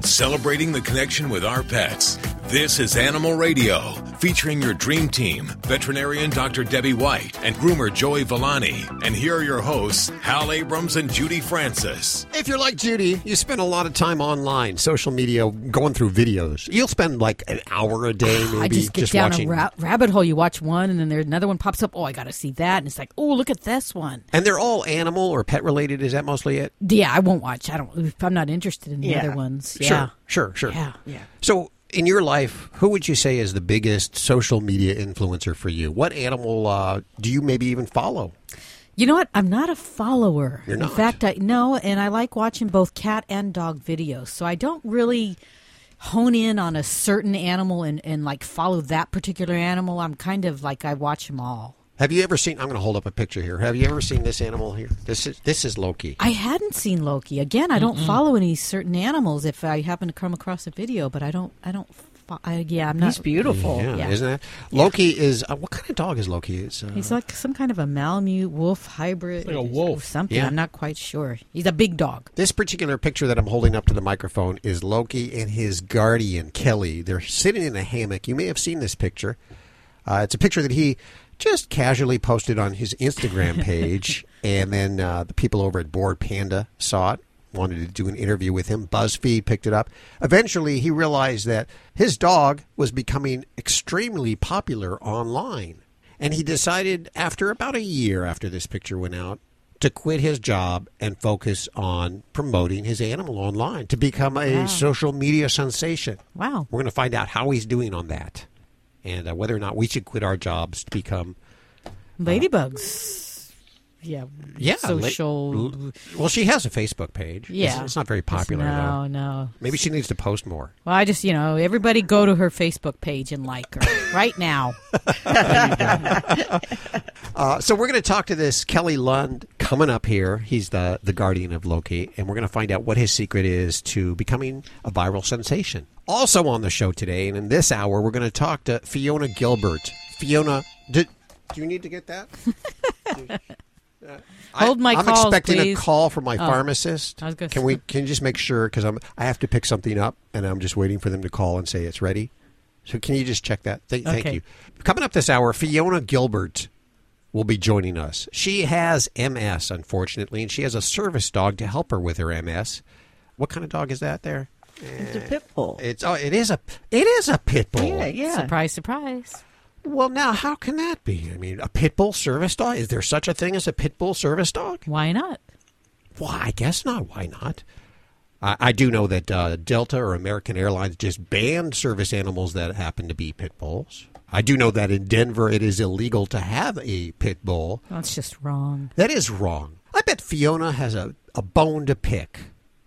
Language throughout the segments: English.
Celebrating the connection with our pets. This is Animal Radio, featuring your dream team, veterinarian Dr. Debbie White and groomer Joey Villani. And here are your hosts, Hal Abrams and Judy Francis. If you're like Judy, you spend a lot of time online, social media, going through videos. You'll spend like an hour a day, maybe, I just get down watching. a ra- rabbit hole. You watch one, and then there's another one pops up. Oh, I got to see that, and it's like, oh, look at this one. and they're all animal or pet related. Is that mostly it? Yeah, I won't watch. I don't. I'm not interested in the Yeah. other ones. Yeah. Sure, sure, sure. Yeah. Yeah. So, in your life, who would you say is the biggest social media influencer for you? What animal uh, do you maybe even follow? You know what? I'm not a follower. You're not. In fact, I no, and I like watching both cat and dog videos. So I don't really hone in on a certain animal and, and like follow that particular animal. I'm kind of like I watch them all. Have you ever seen? I'm going to hold up a picture here. Have you ever seen this animal here? This is this is Loki. I hadn't seen Loki. Again, I don't follow any certain animals if I happen to come across a video, but I don't. I don't. I, yeah, I'm not. He's beautiful. Yeah, yeah. isn't it? Loki is uh, what kind of dog is Loki? It's uh, He's like some kind of a Malamute wolf hybrid. Like a wolf. Or something. Yeah. I'm not quite sure. He's a big dog. This particular picture that I'm holding up to the microphone is Loki and his guardian, Kelly. They're sitting in a hammock. You may have seen this picture. Uh, it's a picture that he just casually posted on his Instagram page, and then uh, the people over at Bored Panda saw it, wanted to do an interview with him. BuzzFeed picked it up. Eventually, he realized that his dog was becoming extremely popular online. And he decided, after about a year after this picture went out, to quit his job and focus on promoting his animal online to become a Wow. social media sensation. Wow. We're going to find out how he's doing on that and uh, whether or not we should quit our jobs to become. Ladybugs. Yeah. Yeah. Social. l- well, she has a Facebook page. It's- yeah. It's, not very popular, No, though. no. Maybe she needs to post more. Well, I just, you know, everybody go to her Facebook page and like her right now. Uh, so we're going to talk to this Kelly Lund coming up here. He's the the guardian of Loki, and we're going to find out what his secret is to becoming a viral sensation. Also on the show today, and in this hour, we're going to talk to Fiona Gilbert. Fiona, did, do you need to get that? Uh, Hold my I'm calls, expecting please. a call from my Oh. pharmacist. I was gonna Can say- we? Can you just make sure? Because I'm I have to pick something up, and I'm just waiting for them to call and say it's ready. So can you just check that? Thank, thank you. Coming up this hour, Fiona Gilbert will be joining us. She has MS, unfortunately, and she has a service dog to help her with her MS. What kind of dog is that? There, It's a pit bull. it's oh, it is a it is a pit bull. Yeah, yeah. Surprise, surprise. Well, now how can that be? I mean, a pit bull service dog? Is there such a thing as a pit bull service dog? Why not? Why? I guess not. Why not? I, I do know that uh, Delta or American Airlines just banned service animals that happen to be pit bulls. I do know that in Denver it is illegal to have a pit bull. That's just wrong. That is wrong. I bet Fiona has a, a bone to pick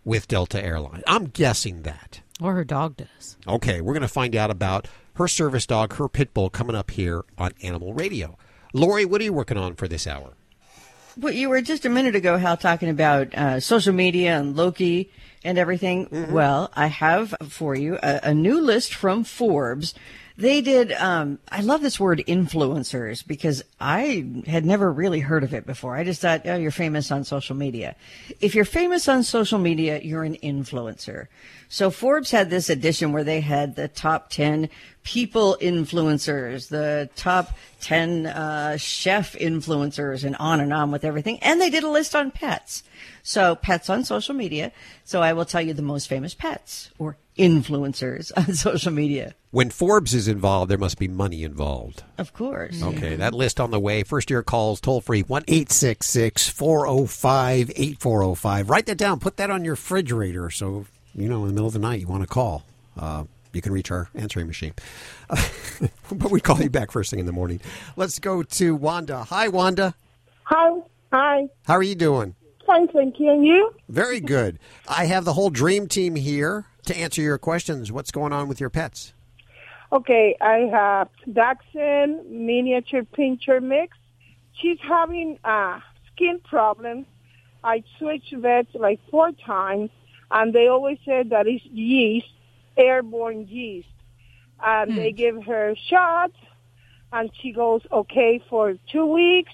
with Delta Airlines. I'm guessing that. Or her dog does. Okay, we're going to find out about her service dog, her pit bull, coming up here on Animal Radio. Lori, what are you working on for this hour? Well, you were just a minute ago, Hal, talking about uh, social media and Loki and everything. Well, I have for you a, a new list from Forbes. They did, um, I love this word influencers because I had never really heard of it before. I just thought, oh, you're famous on social media. If you're famous on social media, you're an influencer. So Forbes had this edition where they had the top 10 people influencers, the top 10 uh, chef influencers, and on and on with everything. And they did a list on pets. So pets on social media. So I will tell you the most famous pets or influencers on social media. When Forbes is involved, there must be money involved. Of course. Okay, that list on the way. First year calls toll free 1 405 8405. Write that down. Put that on your refrigerator so, you know, in the middle of the night you want to call. Uh, you can reach our answering machine. but we call you back first thing in the morning. Let's go to Wanda. Hi, Wanda. Hi. Hi. How are you doing? Fine, thank you. And you? Very good. I have the whole dream team here to answer your questions. What's going on with your pets? Okay, I have Dachshund miniature pincher mix. She's having uh, skin problems. I switched vets like four times, and they always said that it's yeast, airborne yeast. And they give her shots, and she goes okay for two weeks,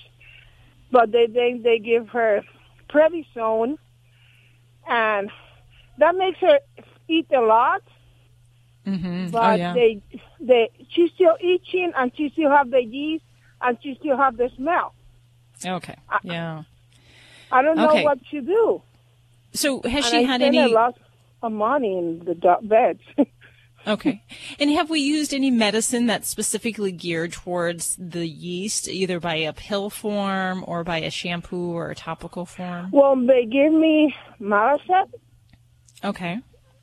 but they then they give her prednisone, and that makes her eat a lot. Mm-hmm. But oh, yeah. they, they, she's still itching and she still have the yeast and she still have the smell. Okay. Yeah. I don't know Okay. what to do. So has And she I had any? a lot of money in the do- beds. Okay. And have we used any medicine that's specifically geared towards the yeast, either by a pill form or by a shampoo or a topical form? well, they give me Maracet Okay.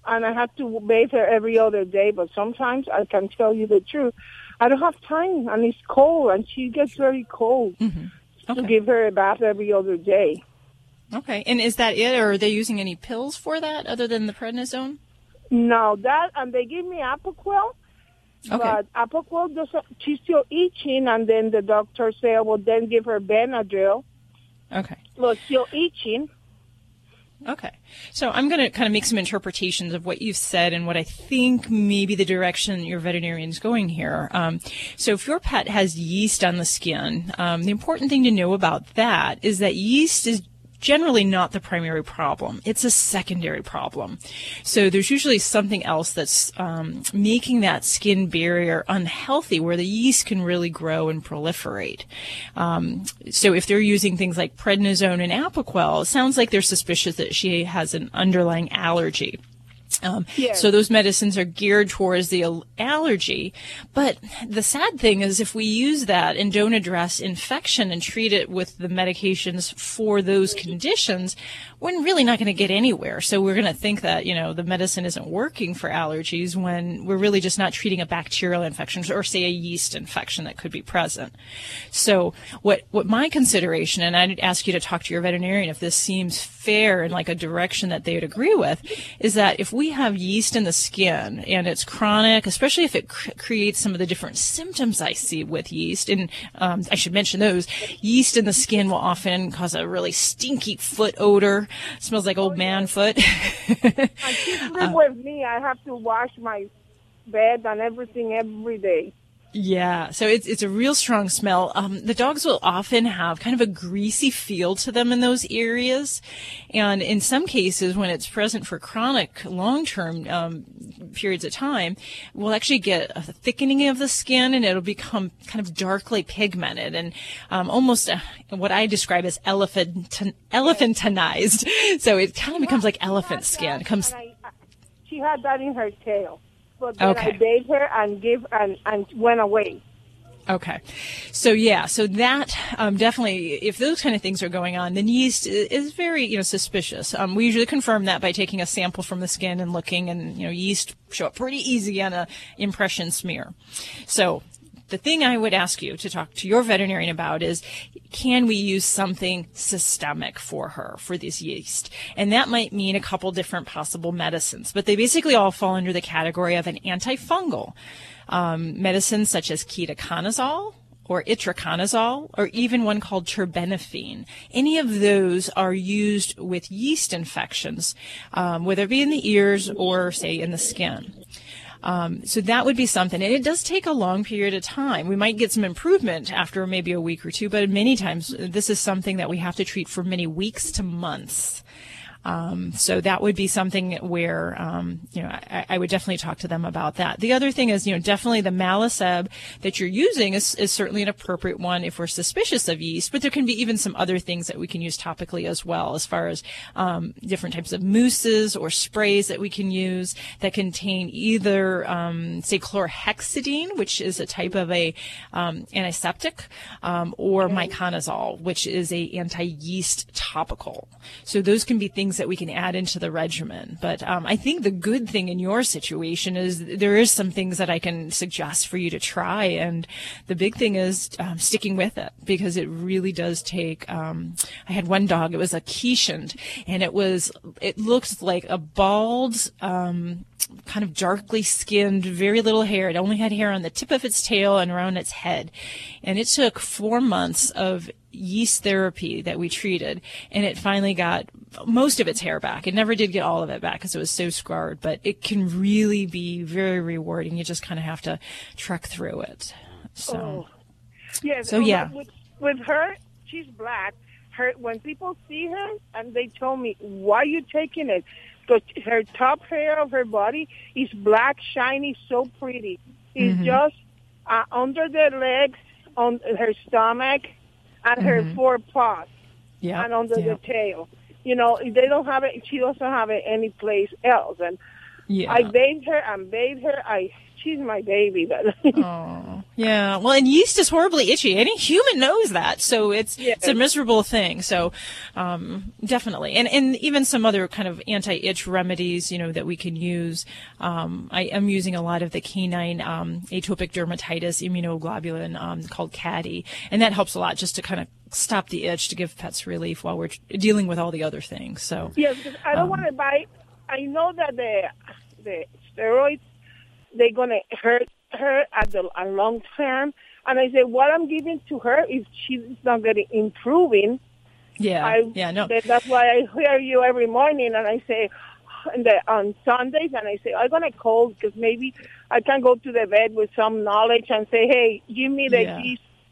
and I have to bathe her every other day, but sometimes I can tell you the truth. I don't have time and it's cold and she gets very cold mm-hmm. to Okay. give her a bath every other day. Okay. And is that it, or are they using any pills for that other than the prednisone? No, that and they give me Apoquel, Okay. but Apoquel doesn't. She's still itching, and then the doctor say, "Well, then give her Benadryl." Okay. Well, still itching. Okay. So I'm going to kind of make some interpretations of what you've said and what I think maybe the direction your veterinarian's going here. Um, so if your pet has yeast on the skin, um, the important thing to know about that is that yeast is generally not the primary problem. It's a secondary problem. So there's usually something else that's um, making that skin barrier unhealthy where the yeast can really grow and proliferate. Um, so if they're using things like prednisone and Apoquel, it sounds like they're suspicious that she has an underlying allergy. Um, Yes. So those medicines are geared towards the al- allergy. But the sad thing is if we use that and don't address infection and treat it with the medications for those conditions, we're really not going to get anywhere. So we're going to think that, you know, the medicine isn't working for allergies when we're really just not treating a bacterial infection or say a yeast infection that could be present. So what, what my consideration, and I'd ask you to talk to your veterinarian if this seems fair and like a direction that they would agree with, is that if we have yeast in the skin and it's chronic, especially if it cr- creates some of the different symptoms I see with yeast, and um, I should mention those, yeast in the skin will often cause a really stinky foot odor, smells like oh, old man foot. And she sleep with me. I have to wash my bed and everything every day. Yeah, so it's it's a real strong smell. Um, the dogs will often have kind of a greasy feel to them in those areas, and in some cases, when it's present for chronic, long-term um, periods of time, we'll actually get a thickening of the skin, and it'll become kind of darkly pigmented and um, almost uh what I describe as elephant elephantinized. So it kind of becomes like elephant skin. Comes she had that in her tail, but then I Okay. bathed her and give and and went away. Okay. So yeah, so that um, definitely, if those kind of things are going on, then yeast is very, you know, suspicious. Um, we usually confirm that by taking a sample from the skin and looking, and you know, yeast show up pretty easy on a impression smear. So the thing I would ask you to talk to your veterinarian about is, can we use something systemic for her for this yeast? And that might mean a couple different possible medicines, but they basically all fall under the category of an antifungal. Um, medicines such as ketoconazole, or itraconazole, or even one called terbinafine. Any of those are used with yeast infections, um, whether it be in the ears or, say, in the skin. Um, so that would be something. And it does take a long period of time. We might get some improvement after maybe a week or two, but many times this is something that we have to treat for many weeks to months. Um, so that would be something where, um, you know, I, I would definitely talk to them about that. The other thing is, you know, definitely the Malaseb that you're using is, is certainly an appropriate one if we're suspicious of yeast, but there can be even some other things that we can use topically as well, as far as, um, different types of mousses or sprays that we can use that contain either, um, say chlorhexidine, which is a type of a, um, antiseptic, um, or miconazole, which is a anti-yeast topical. So those can be things that we can add into the regimen. But um, I think the good thing in your situation is there is some things that I can suggest for you to try, and the big thing is um, sticking with it because it really does take. Um, I had one dog; it was a Keeshond, and it was it looked like a bald. Um, kind of darkly skinned, very little hair. It only had hair on the tip of its tail and around its head. And it took four months of yeast therapy that we treated, and it finally got most of its hair back. It never did get all of it back because it was so scarred, but it can really be very rewarding. You just kind of have to trek through it. So, Yes. So, yeah. With, with her, she's black. Her when people see her and they tell me, "Why you taking it?" because her top hair of her body is black, shiny, so pretty. It's just uh, under the legs, on her stomach, and her four paws, Yeah. and under yeah. the tail. You know, they don't have it. She doesn't have it any place else. And yeah. I bathed her and bathed her. I she's my baby, but Yeah, well, and yeast is horribly itchy. Any human knows that, so it's Yes. it's a miserable thing. So, um, definitely, and and even some other kind of anti-itch remedies, you know, that we can use. Um, I am using a lot of the canine um, atopic dermatitis immunoglobulin um, called Caddy, and that helps a lot just to kind of stop the itch to give pets relief while we're dealing with all the other things. So, Yes, because I don't want to buy. I know that the the steroids they're gonna hurt her at the a long term, and I say what I'm giving to her if she's not getting improving. yeah, I, yeah, no, that- That's why I hear you every morning, and I say and the, on Sundays, and I say I'm gonna call because maybe I can go to the vet with some knowledge and say, hey, give me the Yeah.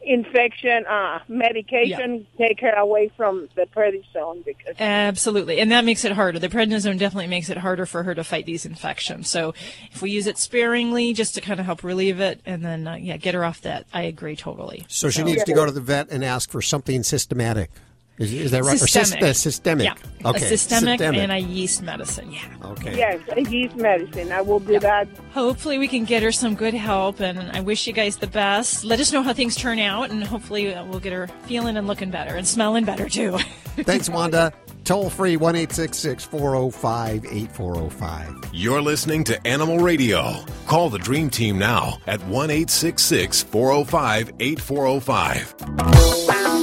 Infection uh, medication, take her away from the prednisone because. Absolutely. And that makes it harder. The prednisone definitely makes it harder for her to fight these infections. So if we use it sparingly just to kind of help relieve it and then, uh, yeah, get her off that, I agree totally. So she needs to go to the vet and ask for something systematic. Is, is that right? Systemic. Or syst- uh, systemic. Yeah. Okay. A systemic, anti-yeast medicine. Yeah. Okay. Yes, a yeast medicine. I will do that. Hopefully we can get her some good help and I wish you guys the best. Let us know how things turn out and hopefully uh, we'll get her feeling and looking better and smelling better too. Thanks, Wanda. Toll free 1 405 8405. You're listening to Animal Radio. Call the Dream Team now at 1 405 8405.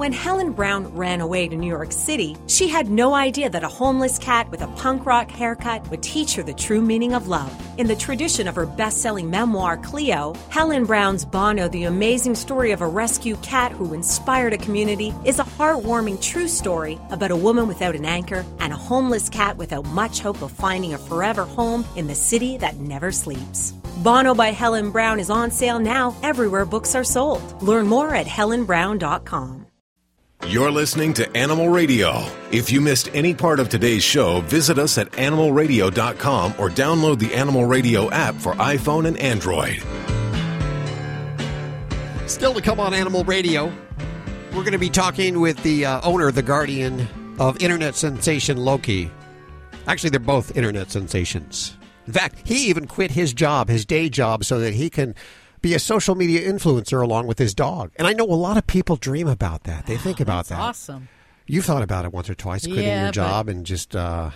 When Helen Brown ran away to New York City, she had no idea that a homeless cat with a punk rock haircut would teach her the true meaning of love. In the tradition of her best selling memoir, Cleo, Helen Brown's Bono, the amazing story of a rescue cat who inspired a community, is a heartwarming true story about a woman without an anchor and a homeless cat without much hope of finding a forever home in the city that never sleeps. Bono by Helen Brown is on sale now everywhere books are sold. Learn more at helenbrown.com. You're listening to Animal Radio. If you missed any part of today's show, visit us at animalradio.com or download the Animal Radio app for iPhone and Android. Still to come on Animal Radio, we're going to be talking with the uh, owner, the guardian of internet sensation Loki. Actually, they're both internet sensations. In fact, he even quit his job, his day job, so that he can be a social media influencer along with his dog. And I know a lot of people dream about that. They think about that. Awesome. You've thought about it once or twice, quitting Yeah, your but- job and just uh,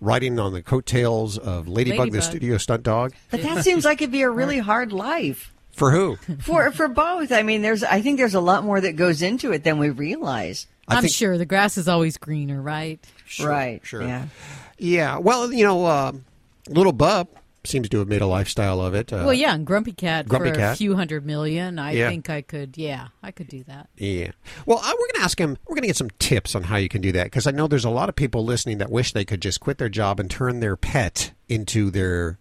riding on the coattails of Ladybug, the studio stunt dog. But that seems like it'd be a really hard life For who? for for both. I mean, there's I think there's a lot more that goes into it than we realize. I I'm think- sure the grass is always greener, right? right. sure. Yeah. Yeah. Well, you know, uh, little Bub seems to have made a lifestyle of it. Uh, well, yeah, and Grumpy Cat Grumpy for Cat. a few hundred million. I Yeah. think I could. Yeah, I could do that. Yeah. Well, I, we're going to ask him. We're going to get some tips on how you can do that because I know there's a lot of people listening that wish they could just quit their job and turn their pet into their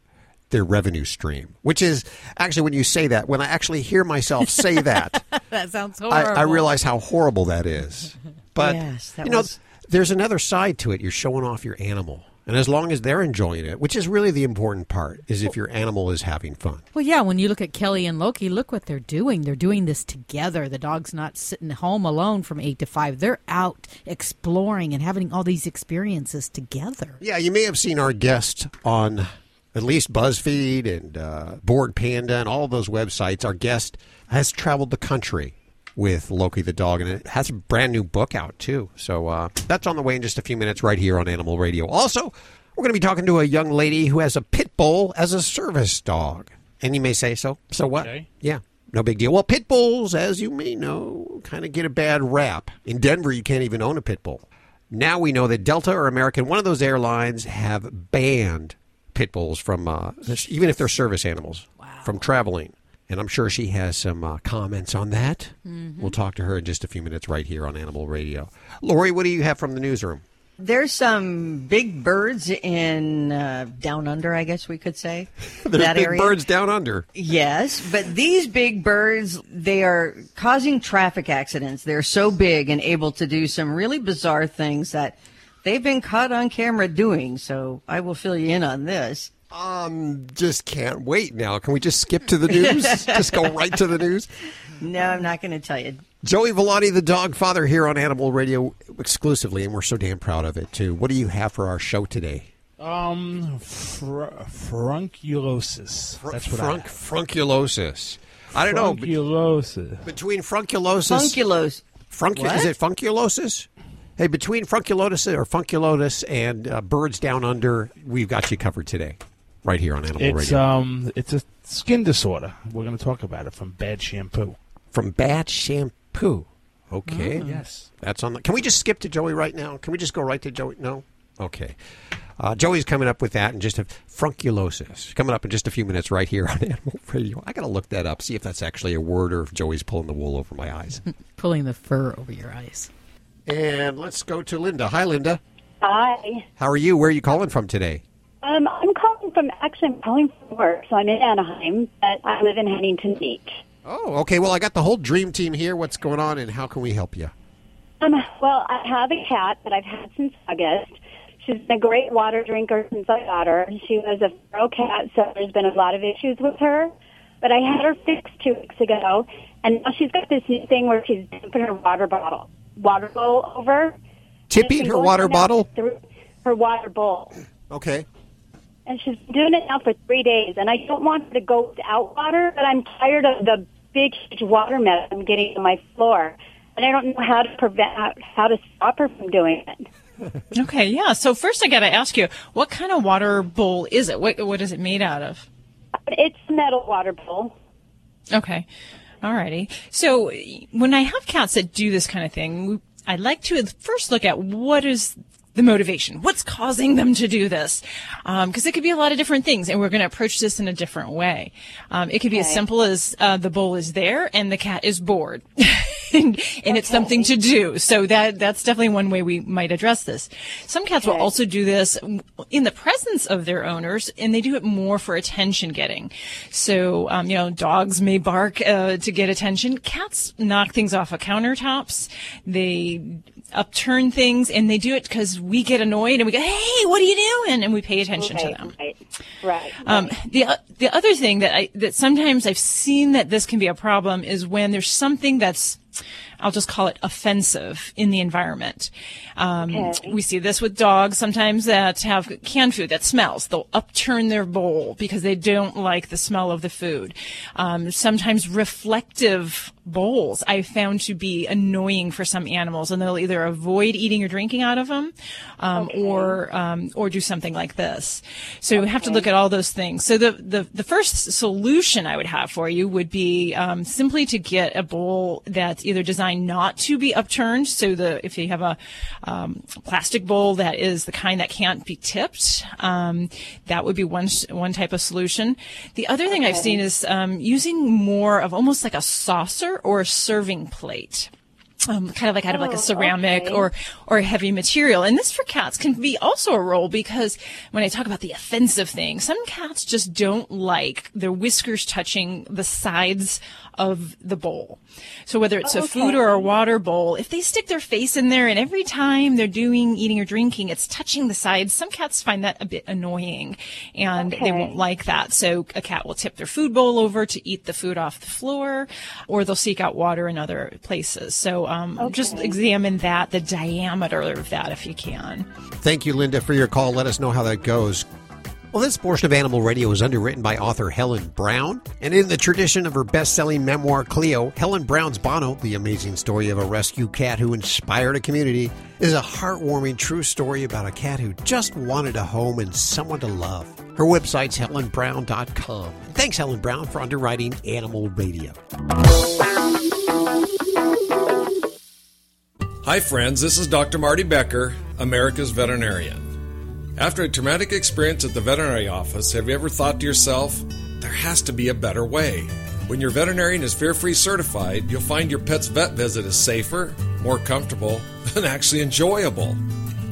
their revenue stream. Which is actually when you say that, when I actually hear myself say that, That sounds horrible. I realize how horrible that is. But Yes, that you know, there's another side to it. You're showing off your animal. And as long as they're enjoying it, which is really the important part, is if your animal is having fun. Well, yeah, when you look at Kelly and Loki, look what they're doing. They're doing this together. The dog's not sitting home alone from 8 to 5. They're out exploring and having all these experiences together. Yeah, you may have seen our guest on at least BuzzFeed and uh, Bored Panda and all those websites. Our guest has traveled the country with Loki the dog, and it has a brand new book out too. So uh, that's on the way in just a few minutes right here on Animal Radio. Also, we're going to be talking to a young lady who has a pit bull as a service dog. And you may say, so, so what? Okay. Yeah, no big deal. Well, pit bulls, as you may know, kind of get a bad rap. In Denver, you can't even own a pit bull. Now we know that Delta or American, one of those airlines, have banned pit bulls from, uh, even if they're service animals, from traveling. And I'm sure she has some uh, comments on that. We'll talk to her in just a few minutes right here on Animal Radio. Lori, what do you have from the newsroom? There's some big birds in uh, down under, I guess we could say. There's that big area. birds down under. Yes, but these big birds, they are causing traffic accidents. They're so big and able to do some really bizarre things that they've been caught on camera doing. So I will fill you in on this. Um, just can't wait now. Can we just skip to the news? just go right to the news. No, I'm not going to tell you. Joey Villani, the dog father, here on Animal Radio exclusively, and we're so damn proud of it too. What do you have for our show today? Um, fr- frunculosis. That's what Frunk, frunculosis. I don't know. know. Frunculosis. Between frunculosis, Funkulos. fruncu- What? is it funculosis? Hey, between frunculosis or funculotus and uh, birds down under, we've got you covered today, right here on Animal It's Radio. um, it's a skin disorder. We're going to talk about it from bad shampoo. From bad shampoo. Okay. Yes. That's on the. Can we just skip to Joey right now? Can we just go right to Joey? No. Okay. Uh, Joey's coming up with that and just a frunculosis coming up in just a few minutes right here on Animal Radio. I got to look that up, see if that's actually a word or if Joey's pulling the wool over my eyes. Pulling the fur over your eyes. and let's go to Linda. Hi, Linda. Hi. How are you? Where are you calling from today? Um, I'm calling from, actually, I'm calling from work, so I'm in Anaheim, but I live in Huntington Beach. Oh, okay. Well, I got the whole dream team here. What's going on, and how can we help you? Um, well, I have a cat that I've had since August. She's been a great water drinker since I got her. She was a feral cat, so there's been a lot of issues with her. But I had her fixed two weeks ago, and now she's got this new thing where she's dumping her water bottle, water bowl over. Tipping her water bottle? through Her water bowl. Okay. And she's been doing it now for three days. And I don't want her to go without water, but I'm tired of the big, huge water mess I'm getting on my floor, and I don't know how to prevent how to stop her from doing it. Okay, yeah. So first, I got to ask you, what kind of water bowl is it? What what is it made out of? It's metal water bowl. Okay. Alrighty. So when I have cats that do this kind of thing, I'd like to first look at what is the motivation. What's causing them to do this? Because it could be a lot of different things, and we're going to approach this in a different way. Um, it could be as simple as uh, the bowl is there and the cat is bored. and, and it's something to do. So that that's definitely one way we might address this. Some cats will also do this in the presence of their owners, and they do it more for attention getting. So, um, you know, dogs may bark uh, to get attention. Cats knock things off of countertops. They upturn things, and they do it because we get annoyed and we go, "Hey, what are you doing?" and we pay attention to them. right, right. Um, the the other thing that I that sometimes I've seen that this can be a problem is when there's something that's I'll just call it offensive in the environment. Um, Okay. We see this with dogs sometimes that have canned food that smells. They'll upturn their bowl because they don't like the smell of the food. Um, sometimes reflective bowls I found to be annoying for some animals, and they'll either avoid eating or drinking out of them, um, or um, or do something like this. So you have to look at all those things. So the, the the first solution I would have for you would be um, simply to get a bowl that's either designed not to be upturned. So the if you have a um, plastic bowl that is the kind that can't be tipped, um, that would be one one type of solution. The other thing I've seen is um, using more of almost like a saucer or a serving plate um, kind of like out of like a Oh, ceramic okay. or or heavy material. And this for cats can be also a role because when I talk about the offensive thing, some cats just don't like their whiskers touching the sides of the bowl. So whether it's a food or a water bowl, if they stick their face in there and every time they're doing eating or drinking, it's touching the sides, some cats find that a bit annoying and they won't like that. So a cat will tip their food bowl over to eat the food off the floor or they'll seek out water in other places. So um, Um, just examine that, the diameter of that if you can. Thank you, Linda, for your call. Let us know how that goes. Well, this portion of Animal Radio is underwritten by author Helen Brown. And in the tradition of her best selling memoir, Cleo, Helen Brown's Bono, the amazing story of a rescue cat who inspired a community, is a heartwarming true story about a cat who just wanted a home and someone to love. Her website's helenbrown.com. Thanks, Helen Brown, for underwriting Animal Radio. Hi, friends. This is Dr. Marty Becker, America's veterinarian. After a traumatic experience at the veterinary office, have you ever thought to yourself, there has to be a better way? When your veterinarian is fear free certified, you'll find your pet's vet visit is safer, more comfortable, and actually enjoyable.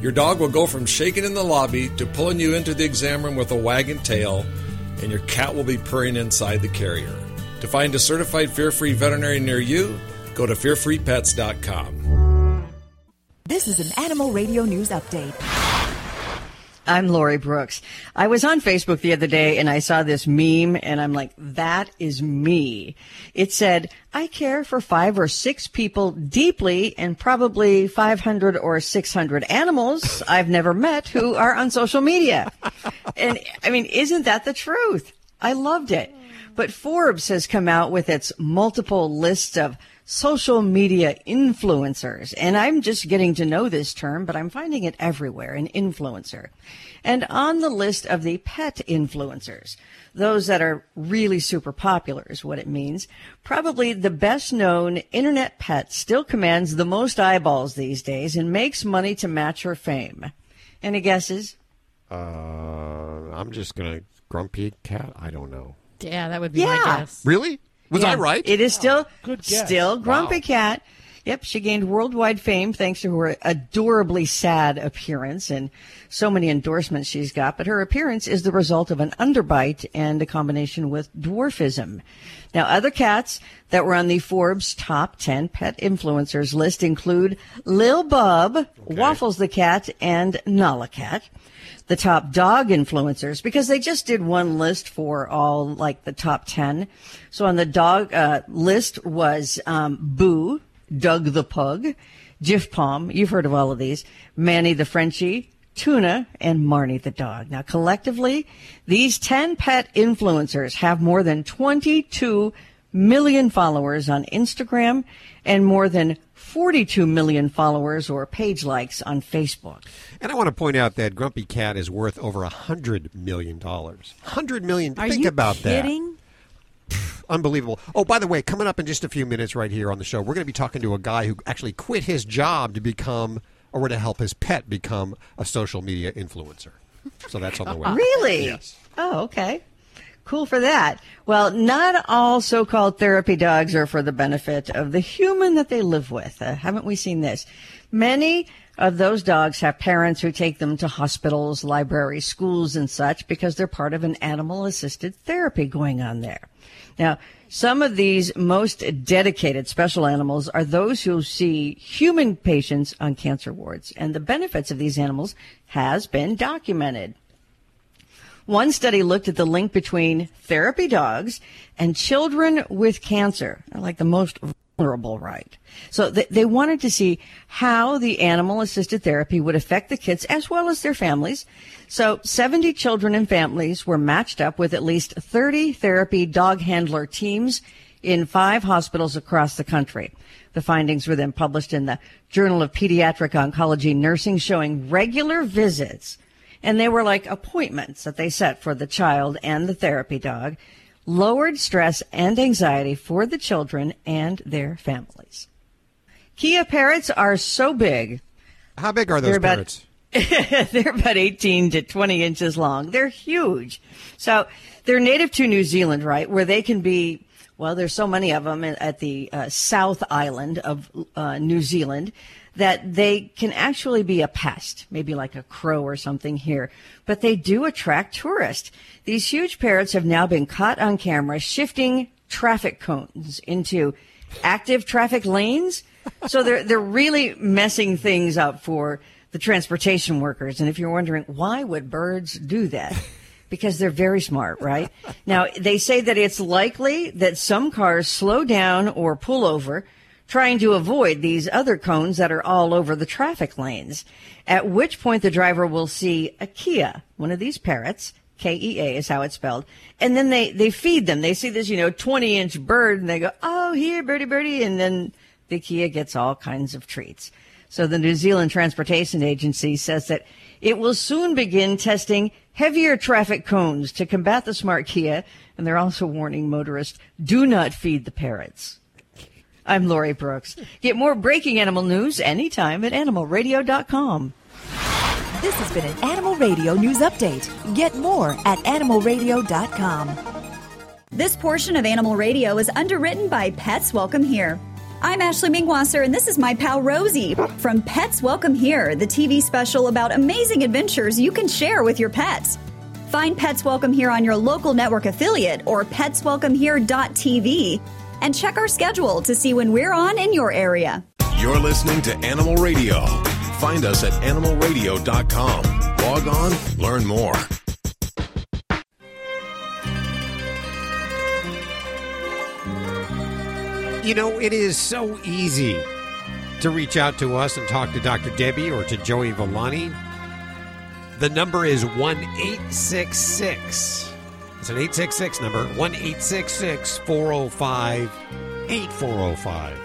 Your dog will go from shaking in the lobby to pulling you into the exam room with a wagging tail, and your cat will be purring inside the carrier. To find a certified fear free veterinarian near you, go to fearfreepets.com. This is an Animal Radio News Update. I'm Lori Brooks. I was on Facebook the other day and I saw this meme and I'm like, that is me. It said, I care for five or six people deeply and probably 500 or 600 animals I've never met who are on social media. And I mean, isn't that the truth? I loved it. But Forbes has come out with its multiple lists of social media influencers. And I'm just getting to know this term, but I'm finding it everywhere, an influencer. And on the list of the pet influencers, those that are really super popular is what it means. Probably the best known internet pet still commands the most eyeballs these days and makes money to match her fame. Any guesses? Uh, I'm just gonna grumpy cat. I don't know. Yeah, that would be Yeah. my guess. Really? Was I right? It is still guess. still Grumpy Wow. Cat. Yep, she gained worldwide fame thanks to her adorably sad appearance and so many endorsements she's got. But her appearance is the result of an underbite and a combination with dwarfism. Now, other cats that were on the Forbes top 10 pet influencers list include Lil Bub, Waffles the Cat, and Nala Cat the top dog influencers because they just did one list for all like the top 10. So on the dog uh, list was um, Boo, Doug the Pug, Jiffpom. You've heard of all of these. Manny the Frenchie, Tuna, and Marnie the dog. Now collectively, these 10 pet influencers have more than 22 million followers on Instagram and more than 42 million followers or page likes on Facebook. And I want to point out that Grumpy Cat is worth over a hundred million dollars. Hundred million. Are Think you about kidding? that. Unbelievable. Oh, by the way, coming up in just a few minutes, right here on the show, we're going to be talking to a guy who actually quit his job to become, or to help his pet become, a social media influencer. So that's on the way. Really? Yes. Oh, okay. Cool for that. Well, not all so-called therapy dogs are for the benefit of the human that they live with. Uh, haven't we seen this? Many of those dogs have parents who take them to hospitals, libraries, schools, and such because they're part of an animal assisted therapy going on there. Now, some of these most dedicated special animals are those who see human patients on cancer wards, and the benefits of these animals has been documented. One study looked at the link between therapy dogs and children with cancer, like the most vulnerable, right? So they, they wanted to see how the animal assisted therapy would affect the kids as well as their families. So 70 children and families were matched up with at least 30 therapy dog handler teams in five hospitals across the country. The findings were then published in the Journal of Pediatric Oncology Nursing showing regular visits and they were like appointments that they set for the child and the therapy dog, lowered stress and anxiety for the children and their families. Kea parrots are so big. How big are those about- parrots? they're about 18 to 20 inches long. They're huge. So they're native to New Zealand, right? Where they can be, well, there's so many of them at the uh, South Island of uh, New Zealand that they can actually be a pest, maybe like a crow or something here, but they do attract tourists. These huge parrots have now been caught on camera shifting traffic cones into active traffic lanes. So they're, they're really messing things up for the transportation workers. And if you're wondering why would birds do that? Because they're very smart, right? Now, they say that it's likely that some cars slow down or pull over trying to avoid these other cones that are all over the traffic lanes. At which point the driver will see a Kea, one of these parrots, K-E-A is how it's spelled. And then they, they feed them. They see this, you know, 20 inch bird and they go, Oh, here, birdie, birdie. And then the Kea gets all kinds of treats. So the New Zealand Transportation Agency says that it will soon begin testing heavier traffic cones to combat the smart Kea. And they're also warning motorists, do not feed the parrots. I'm Lori Brooks. Get more breaking animal news anytime at animalradio.com. This has been an Animal Radio News Update. Get more at animalradio.com. This portion of Animal Radio is underwritten by Pets Welcome Here. I'm Ashley Mingwasser, and this is my pal Rosie from Pets Welcome Here, the TV special about amazing adventures you can share with your pets. Find Pets Welcome Here on your local network affiliate or petswelcomehere.tv and check our schedule to see when we're on in your area. You're listening to Animal Radio. Find us at animalradio.com. Log on, learn more. You know, it is so easy to reach out to us and talk to Dr. Debbie or to Joey Villani. The number is 1 866. It's an 866 number 1 405 8405.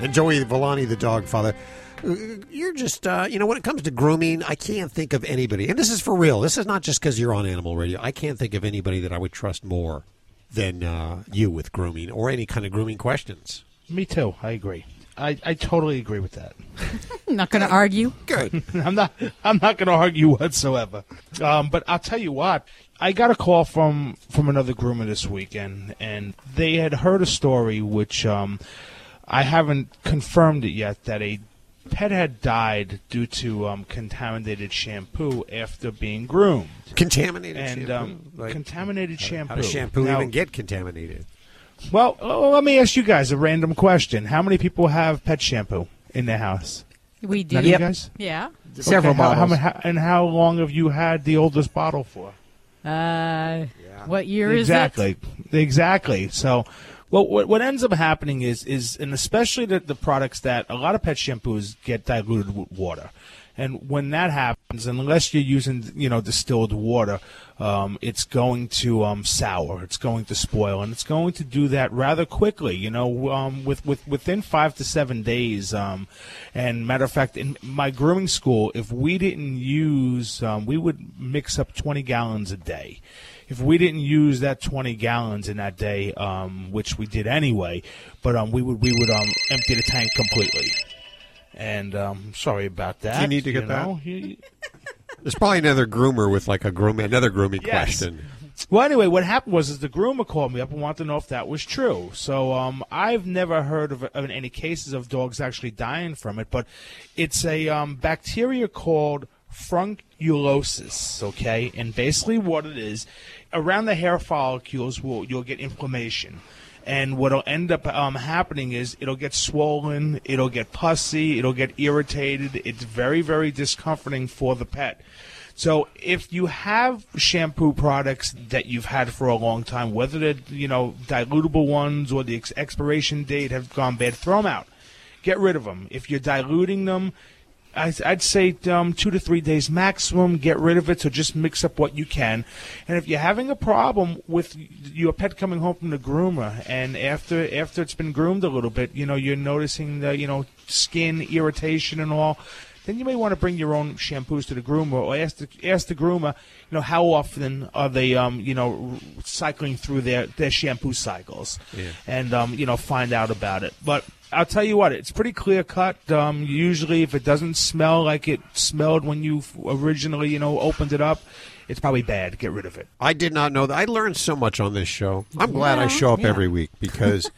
And Joey Villani, the dog father, you're just, uh, you know, when it comes to grooming, I can't think of anybody. And this is for real. This is not just because you're on animal radio. I can't think of anybody that I would trust more than uh, you with grooming or any kind of grooming questions. Me too. I agree. I, I totally agree with that. not going to argue. Good. I'm not. I'm not going to argue whatsoever. Um, but I'll tell you what. I got a call from from another groomer this weekend, and they had heard a story which um, I haven't confirmed it yet that a pet had died due to um, contaminated shampoo after being groomed. Contaminated and shampoo? um, Like, contaminated shampoo. How does shampoo Now- even get contaminated? Well, uh, let me ask you guys a random question: How many people have pet shampoo in their house? We do. None of you guys? Yeah. Okay, how- how ma- how- and how long have you had the oldest bottle for? Uh, what year exactly. is Exactly. Exactly. So, well, what, what ends up happening is, is, and especially the, the products that a lot of pet shampoos get diluted with water. And when that happens, unless you're using, you know, distilled water, um, it's going to um, sour. It's going to spoil, and it's going to do that rather quickly. You know, um, with, with within five to seven days. Um, and matter of fact, in my grooming school, if we didn't use, um, we would mix up 20 gallons a day if we didn't use that 20 gallons in that day, um, which we did anyway, but um, we would we would um, empty the tank completely. And um, sorry about that. Do you need to get that? know? You- There's probably another groomer with like a groom, another grooming Yes. question. Well, anyway, what happened was is the groomer called me up and wanted to know if that was true. So um, I've never heard of, of any cases of dogs actually dying from it, but it's a um, bacteria called frunculosis. Okay, and basically what it is, around the hair follicles, will you'll get inflammation. And what'll end up um, happening is it'll get swollen, it'll get pussy, it'll get irritated. It's very, very discomforting for the pet. So if you have shampoo products that you've had for a long time, whether they're you know dilutable ones or the ex- expiration date have gone bad, throw them out. Get rid of them. If you're diluting them, I- I'd say um, two to three days maximum. Get rid of it. So just mix up what you can. And if you're having a problem with your pet coming home from the groomer, and after after it's been groomed a little bit, you know you're noticing the you know skin irritation and all. Then you may want to bring your own shampoos to the groomer, or ask the ask the groomer, you know, how often are they, um, you know, cycling through their their shampoo cycles, Yeah. and um, you know, find out about it. But I'll tell you what, it's pretty clear cut. Um, usually, if it doesn't smell like it smelled when you originally, you know, opened it up, it's probably bad. Get rid of it. I did not know that. I learned so much on this show. I'm glad I show up yeah. every week because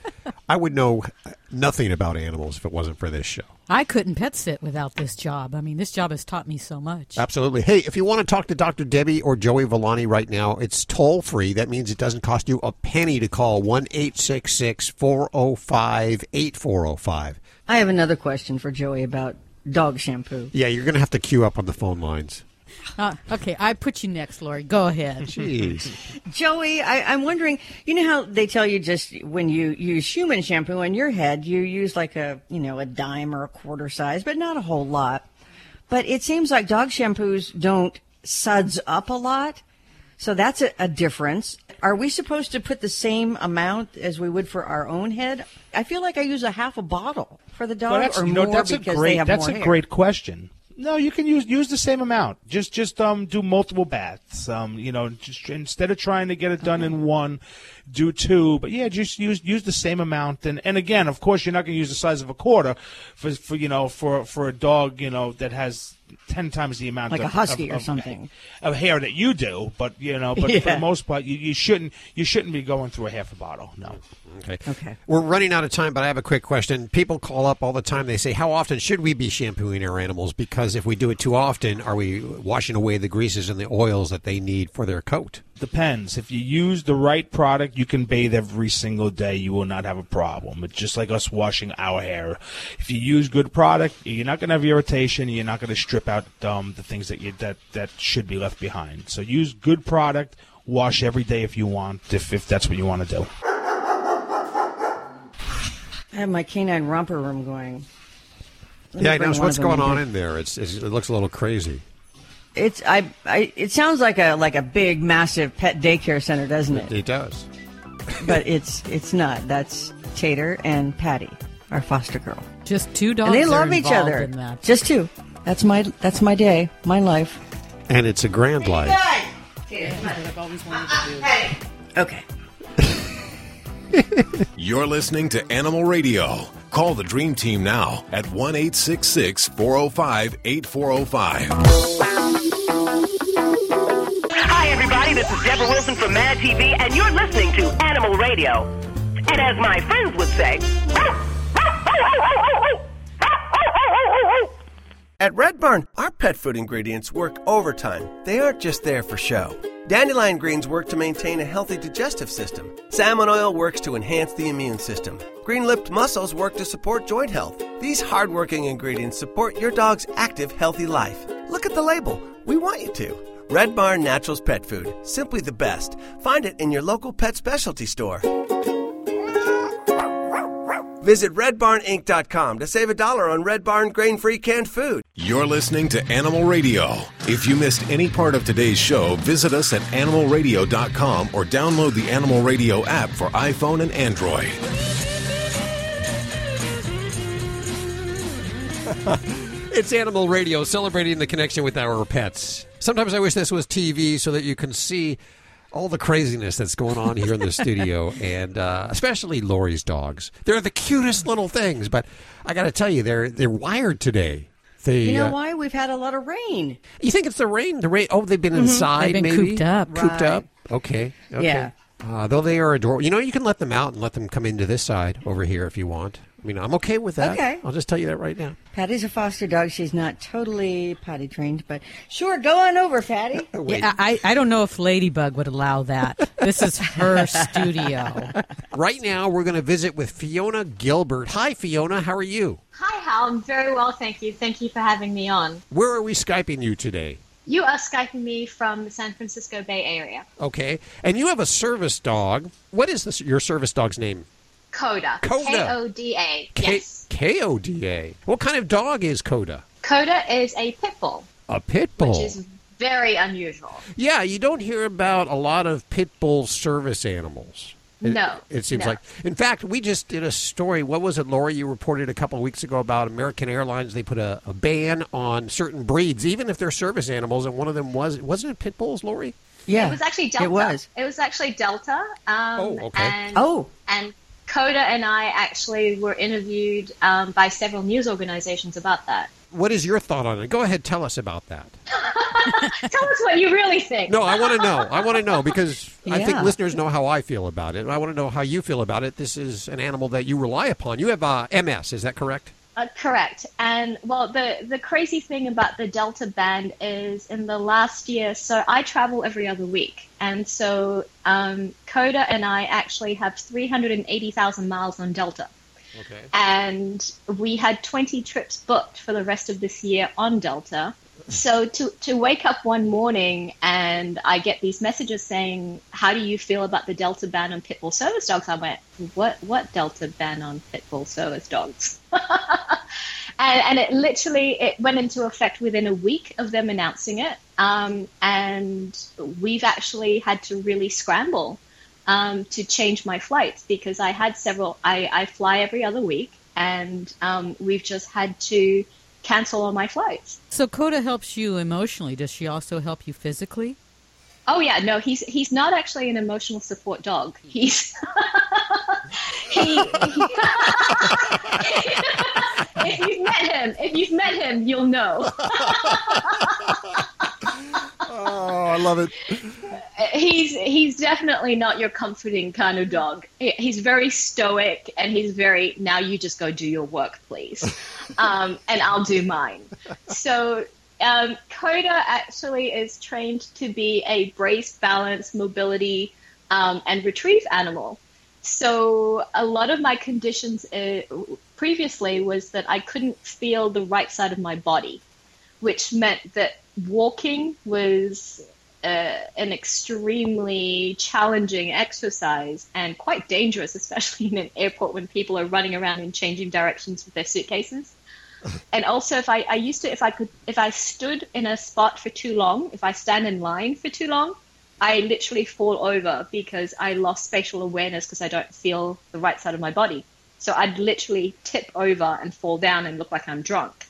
I would know nothing about animals if it wasn't for this show. I couldn't pet sit without this job. I mean, this job has taught me so much. Absolutely. Hey, if you want to talk to Dr. Debbie or Joey Villani right now, it's toll free. That means it doesn't cost you a penny to call 1 866 405 8405. I have another question for Joey about dog shampoo. Yeah, you're going to have to queue up on the phone lines. Uh, okay, I put you next, Lori. Go ahead. Jeez. Joey, I, I'm wondering, you know how they tell you just when you use human shampoo on your head, you use like a, you know, a dime or a quarter size, but not a whole lot. But it seems like dog shampoos don't suds up a lot. So that's a, a difference. Are we supposed to put the same amount as we would for our own head? I feel like I use a half a bottle for the dog Well, that's, or you know, more that's a because great they have that's more a hair. great question. No, you can use use the same amount. Just just um do multiple baths. Um, you know, just instead of trying to get it done in one, do two. But yeah, just use use the same amount. And and again, of course, you're not going to use the size of a quarter for for you know for for a dog you know that has ten times the amount Like a husky of- or of- something. of hair that you do. But you know, but for the most part, you, you shouldn't you shouldn't be going through a half a bottle. No. Okay. Okay. We're running out of time, but I have a quick question. People call up all the time. They say, How often should we be shampooing our animals? Because if we do it too often, are we washing away the greases and the oils that they need for their coat? Depends. If you use the right product, you can bathe every single day. You will not have a problem. It's just like us washing our hair. If you use good product, you're not going to have irritation. You're not going to strip out um, the things that you that that should be left behind. So use good product. Wash every day if you want. If if that's what you want to do. I have my canine romper room going. Let Yeah, I know one what's going on in there. It's, it's it looks a little crazy. It's I, I. It sounds like a like a big, massive pet daycare center, doesn't it? It does. but it's it's not. That's Tater and Patty, our foster girl. Just two dogs. and they love each other. Just two. That's my that's my day, my life. And it's a grand life. Okay. You're listening to Animal Radio. Call the Dream Team now at 1 405 8405. Deborah Wilson from Mad TV, and you're listening to Animal Radio. And as my friends would say, At Red Barn, our pet food ingredients work overtime. They aren't just there for show. Dandelion greens work to maintain a healthy digestive system. Salmon oil works to enhance the immune system. Green lipped mussels work to support joint health. These hardworking ingredients support your dog's active, healthy life. Look at the label. We want you to. Red Barn Naturals Pet Food. Simply the best. Find it in your local pet specialty store. Visit redbarninc.com to save a dollar on Red Barn grain-free canned food. You're listening to Animal Radio. If you missed any part of today's show, visit us at animalradio.com or download the Animal Radio app for iPhone and Android. It's Animal Radio celebrating the connection with our pets. Sometimes I wish this was TV so that you can see all the craziness that's going on here in the studio, and uh, especially Lori's dogs. They're the cutest little things, but I got to tell you, they're they're wired today. They, You know uh, why? We've had a lot of rain. You think it's the rain? The rain? Oh, they've been Mhm. inside. They've been maybe cooped up. Cooped Right. up. Okay. Okay. Yeah. Uh, though they are adorable. You know, you can let them out and let them come into this side over here if you want. I mean, I'm okay with that. Okay. I'll just tell you that right now. Patty's a foster dog. She's not totally potty trained, but sure, go on over, Patty. Yeah, I, I don't know if Ladybug would allow that. This is her studio. Right now, we're going to visit with Fiona Gilbert. Hi, Fiona. How are you? Hi, Hal. I'm very well, thank you. Thank you for having me on. Where are we Skyping you today? You are Skyping me from the San Francisco Bay Area. Okay. And you have a service dog. What is this, your service dog's name? Koda. Koda. K O D A. K- Yes. K-O-D-A. What kind of dog is Koda? Koda is a pit bull, A pit bull. which is very unusual. Yeah, you don't hear about a lot of pit bull service animals. It- No, It seems no. like. In fact, we just did a story. What was it, Lori? You reported a couple of weeks ago about American Airlines. They put a, a ban on certain breeds, even if they're service animals, and one of them was, wasn't it pit bulls, Lori? Yeah. It was actually Delta. It was. It was actually Delta. Um, Oh, okay. And, Oh. And Koda and I actually were interviewed um, by several news organizations about that. What is your thought on it? Go ahead, tell us about that. Tell us what you really think. No, I want to know. I want to know because I think listeners know how I feel about it. I want to know how you feel about it. This is an animal that you rely upon. You have uh, MS, is that correct? Uh, correct. And well, the the crazy thing about the Delta band is in the last year. So I travel every other week, and so um, Koda and I actually have three hundred and eighty thousand miles on Delta. Okay. And we had 20 trips booked for the rest of this year on Delta. So to, to wake up one morning and I get these messages saying, "How do you feel about the Delta ban on pit bull service dogs?" I went, "What? What Delta ban on pit bull service dogs?" and, and it literally it went into effect within a week of them announcing it. Um, and we've actually had to really scramble um, to change my flights because I had several. I, I fly every other week, and um, we've just had to cancel all my flights. So Koda helps you emotionally. Does she also help you physically? Oh yeah, no, he's he's not actually an emotional support dog. He's he, he if you've met him, if you've met him, you'll know. Oh, I love it. He's he's definitely not your comforting kind of dog. He's very stoic and he's very now you just go do your work, please, um, and I'll do mine. So Um, Koda actually is trained to be a brace, balance, mobility, um, and retrieve animal. So a lot of my conditions uh, previously was that I couldn't feel the right side of my body, which meant that walking was uh, an extremely challenging exercise and quite dangerous, especially in an airport when people are running around and changing directions with their suitcases. and also, if I, I used to, if I could, if I stood in a spot for too long, if I stand in line for too long, I literally fall over because I lost spatial awareness because I don't feel the right side of my body. So I'd literally tip over and fall down and look like I'm drunk.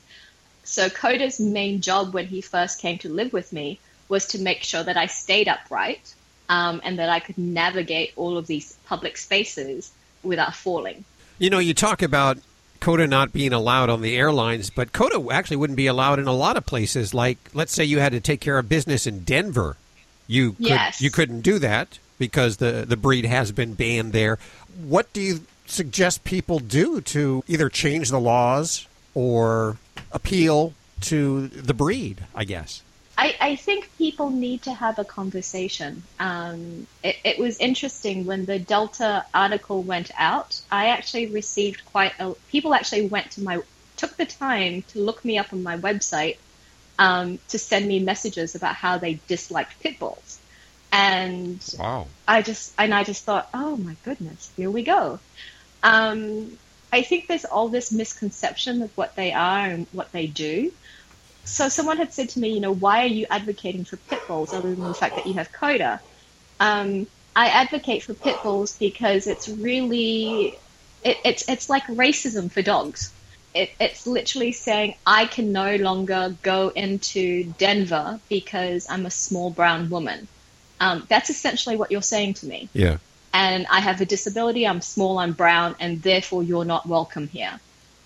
So Koda's main job when he first came to live with me was to make sure that I stayed upright um, and that I could navigate all of these public spaces without falling. You know, you talk about Koda not being allowed on the airlines, but Koda actually wouldn't be allowed in a lot of places. Like, let's say you had to take care of business in Denver, you could, Yes. you couldn't do that because the the breed has been banned there. What do you suggest people do to either change the laws or appeal to the breed? I guess. I, I think people need to have a conversation. Um, it, it was interesting when the Delta article went out. I actually received quite a people actually went to my took the time to look me up on my website um, to send me messages about how they disliked pit bulls, and Wow. I just and I just thought, oh my goodness, here we go. Um, I think there's all this misconception of what they are and what they do. So someone had said to me, you know, why are you advocating for pit bulls other than the fact that you have Koda? Um, I advocate for pit bulls because it's really it, it's it's like racism for dogs. It, it's literally saying I can no longer go into Denver because I'm a small brown woman. Um, that's essentially what you're saying to me Yeah. and I have a disability, I'm small, I'm brown, and therefore you're not welcome here.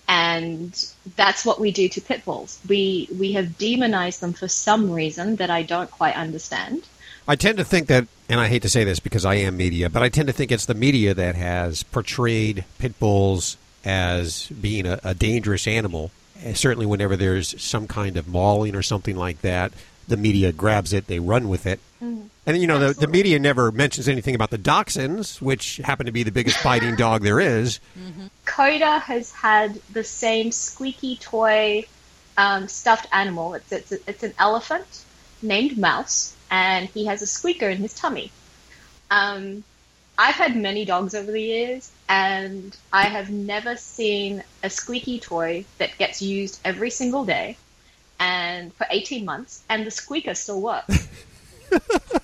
And that's what we do to pit bulls. We we have demonized them for some reason that I don't quite understand. I tend to think that, and I hate to say this because I am media, but I tend to think it's the media that has portrayed pit bulls as being a, a dangerous animal. And certainly, whenever there's some kind of mauling or something like that, the media grabs it, they run with it. Mm-hmm. And you know, the, the media never mentions anything about the dachshunds, which happen to be the biggest biting dog there is. Koda has had the same squeaky toy um, stuffed animal. It's, it's, it's an elephant named Mouse, and he has a squeaker in his tummy. Um, I've had many dogs over the years, and I have never seen a squeaky toy that gets used every single day and for 18 months, and the squeaker still works.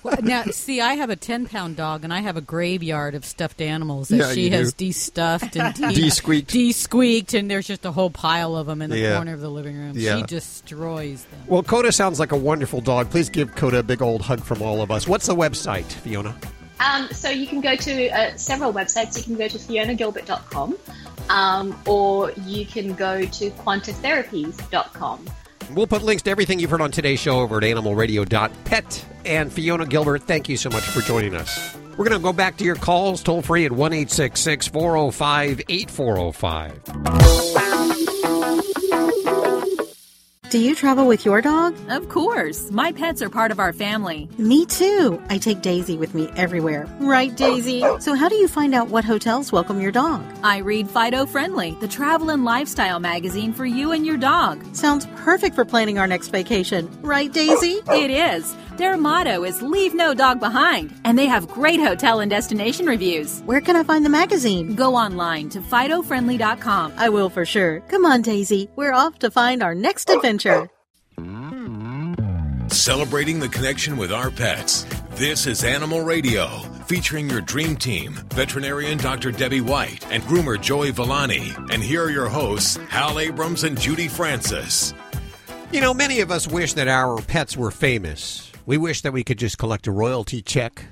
Well, now, see, I have a 10 pound dog and I have a graveyard of stuffed animals that Yeah, she has do. de-stuffed and de- De-squeaked. de-squeaked, and there's just a whole pile of them in the Yeah. corner of the living room. Yeah. She destroys them. Well, Koda sounds like a wonderful dog. Please give Koda a big old hug from all of us. What's the website, Fiona? Um, so you can go to uh, several websites. You can go to fionagilbert.com um, or you can go to quantatherapies.com. We'll put links to everything you've heard on today's show over at animalradio.pet. And Fiona Gilbert, thank you so much for joining us. We're going to go back to your calls toll free at 1 405 8405. Do you travel with your dog? Of course. My pets are part of our family. Me too. I take Daisy with me everywhere. Right, Daisy? So, how do you find out what hotels welcome your dog? I read Fido Friendly, the travel and lifestyle magazine for you and your dog. Sounds perfect for planning our next vacation. Right, Daisy? It is. Their motto is Leave No Dog Behind, and they have great hotel and destination reviews. Where can I find the magazine? Go online to FidoFriendly.com. I will for sure. Come on, Daisy. We're off to find our next adventure. Celebrating the connection with our pets. This is Animal Radio, featuring your dream team, veterinarian Dr. Debbie White and groomer Joey Villani. And here are your hosts, Hal Abrams and Judy Francis. You know, many of us wish that our pets were famous. We wish that we could just collect a royalty check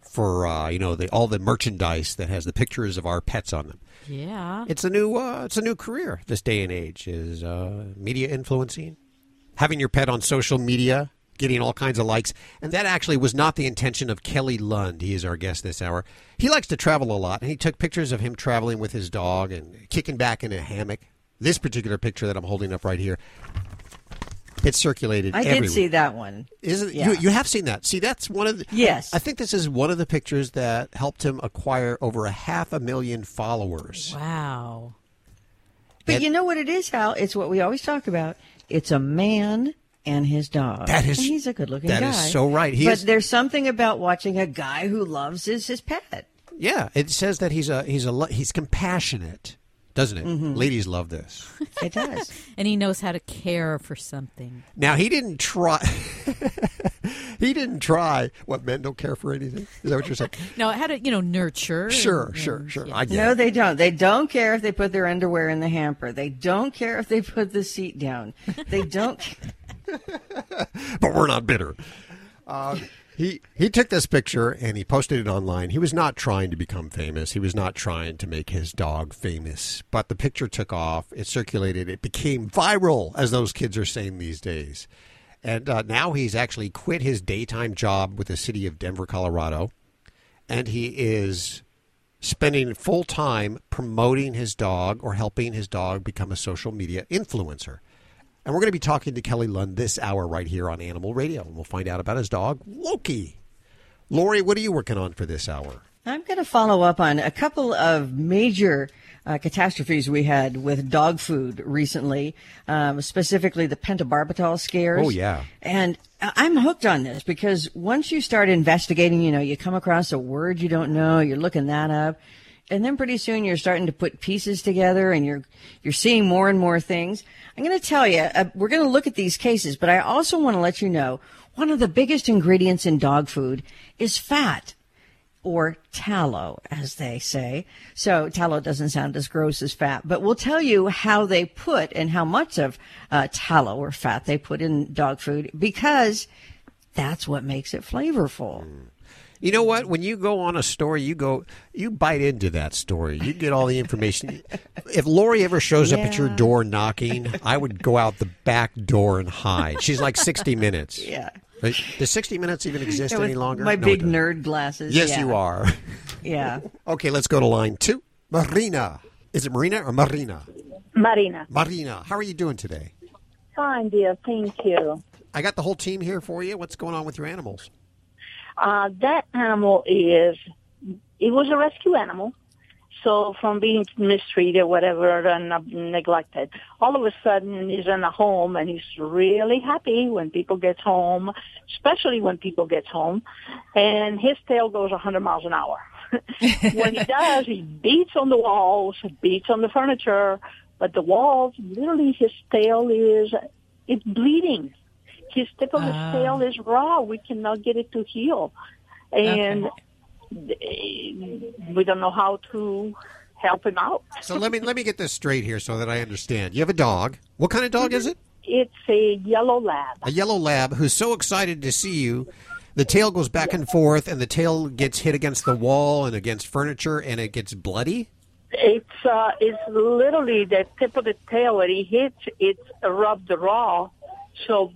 for, uh, you know, the, all the merchandise that has the pictures of our pets on them. Yeah. It's a new, uh, it's a new career this day and age. Is uh, media influencing, having your pet on social media, getting all kinds of likes, and that actually was not the intention of Kelly Lund. He is our guest this hour. He likes to travel a lot, and he took pictures of him traveling with his dog and kicking back in a hammock. This particular picture that I'm holding up right here, It's circulated. I everywhere. did see that one. Isn't Yeah. you? You have seen that. See, that's one of the. Yes. I think this is one of the pictures that helped him acquire over a half a million followers. Wow. But you know what it is, Hal? It's what we always talk about. It's a man and his dog. That is- And he's a good-looking that guy. is so right. He but is- there's something about watching a guy who loves his his pet. Yeah, it says that he's a he's a he's compassionate, doesn't it? Ladies love this. It does. and he knows how to care for something. Now he didn't try. he didn't try. What men don't care for anything? Is that what you're saying? No, how to you know nurture. Sure, and- sure, and- sure. yeah. I get No, it. they don't. They don't care if they put their underwear in the hamper. They don't care if they put the seat down. They don't. but we're not bitter. Uh, he he took this picture and he posted it online. He was not trying to become famous. He was not trying to make his dog famous. But the picture took off. It circulated. It became viral, as those kids are saying these days. And uh, now he's actually quit his daytime job with the city of Denver, Colorado, and he is spending full time promoting his dog or helping his dog become a social media influencer. And we're going to be talking to Kelly Lund this hour right here on Animal Radio. And we'll find out about his dog, Loki. Lori, what are you working on for this hour? I'm going to follow up on a couple of major uh, catastrophes we had with dog food recently, um, specifically the pentobarbital scares. Oh, yeah. And I'm hooked on this because once you start investigating, you know, you come across a word you don't know, you're looking that up, and then pretty soon you're starting to put pieces together and you're you're seeing more and more things. I'm going to tell you, uh, we're going to look at these cases, but I also want to let you know one of the biggest ingredients in dog food is fat or tallow, as they say. So tallow doesn't sound as gross as fat, but we'll tell you how they put and how much of uh, tallow or fat they put in dog food because that's what makes it flavorful. You know what? When you go on a story, you go, you bite into that story. You get all the information. if Lori ever shows up at your door knocking, I would go out the back door and hide. She's like 60 Minutes. Yeah. Right? Does 60 Minutes even exist any longer? My No, big nerd glasses. Yes, yeah. you are. Yeah. Okay, let's go to line two. Marina. Is it Marina or Marina? Marina. Marina, how are you doing today? Fine, dear. Thank you. I got the whole team here for you. What's going on with your animals? Uh, that animal is, it was a rescue animal. So from being mistreated, whatever, and uh, neglected, all of a sudden he's in a home and he's really happy when people get home, especially when people get home, and his tail goes 100 miles an hour. when he does, he beats on the walls, beats on the furniture, but the walls, literally his tail is, it's bleeding. His tip of his Ah. tail is raw. We cannot get it to heal. And we don't know how to help him out. So let me let me get this straight here so that I understand. You have a dog. What kind of dog is it? It's a yellow lab. A yellow lab who's so excited to see you. The tail goes back and forth, and the tail gets hit against the wall and against furniture, and it gets bloody. It's uh, it's literally the tip of the tail when he hits. It's rubbed raw so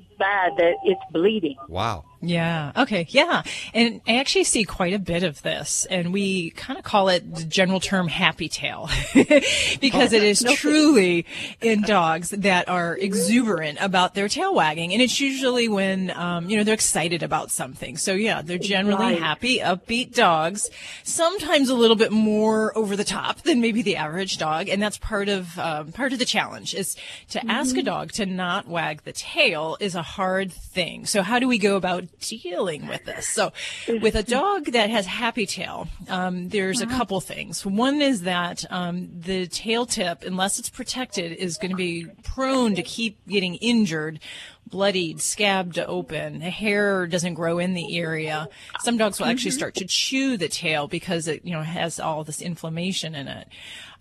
that it's bleeding. Wow. Yeah. Okay. Yeah. And I actually see quite a bit of this, and we kind of call it the general term happy tail because it is truly in dogs that are exuberant about their tail wagging. And it's usually when, um, you know, they're excited about something. So yeah, they're generally happy, upbeat dogs, sometimes a little bit more over the top than maybe the average dog. And that's part of, um, part of the challenge is to ask a dog to not wag the tail is a hard thing. So how do we go about dealing with this? So with a dog that has happy tail, um, there's a couple things. One is that um, the tail tip, unless it's protected, is going to be prone to keep getting injured, bloodied, scabbed open. The hair doesn't grow in the area. Some dogs will actually start to chew the tail because it, you know, has all this inflammation in it.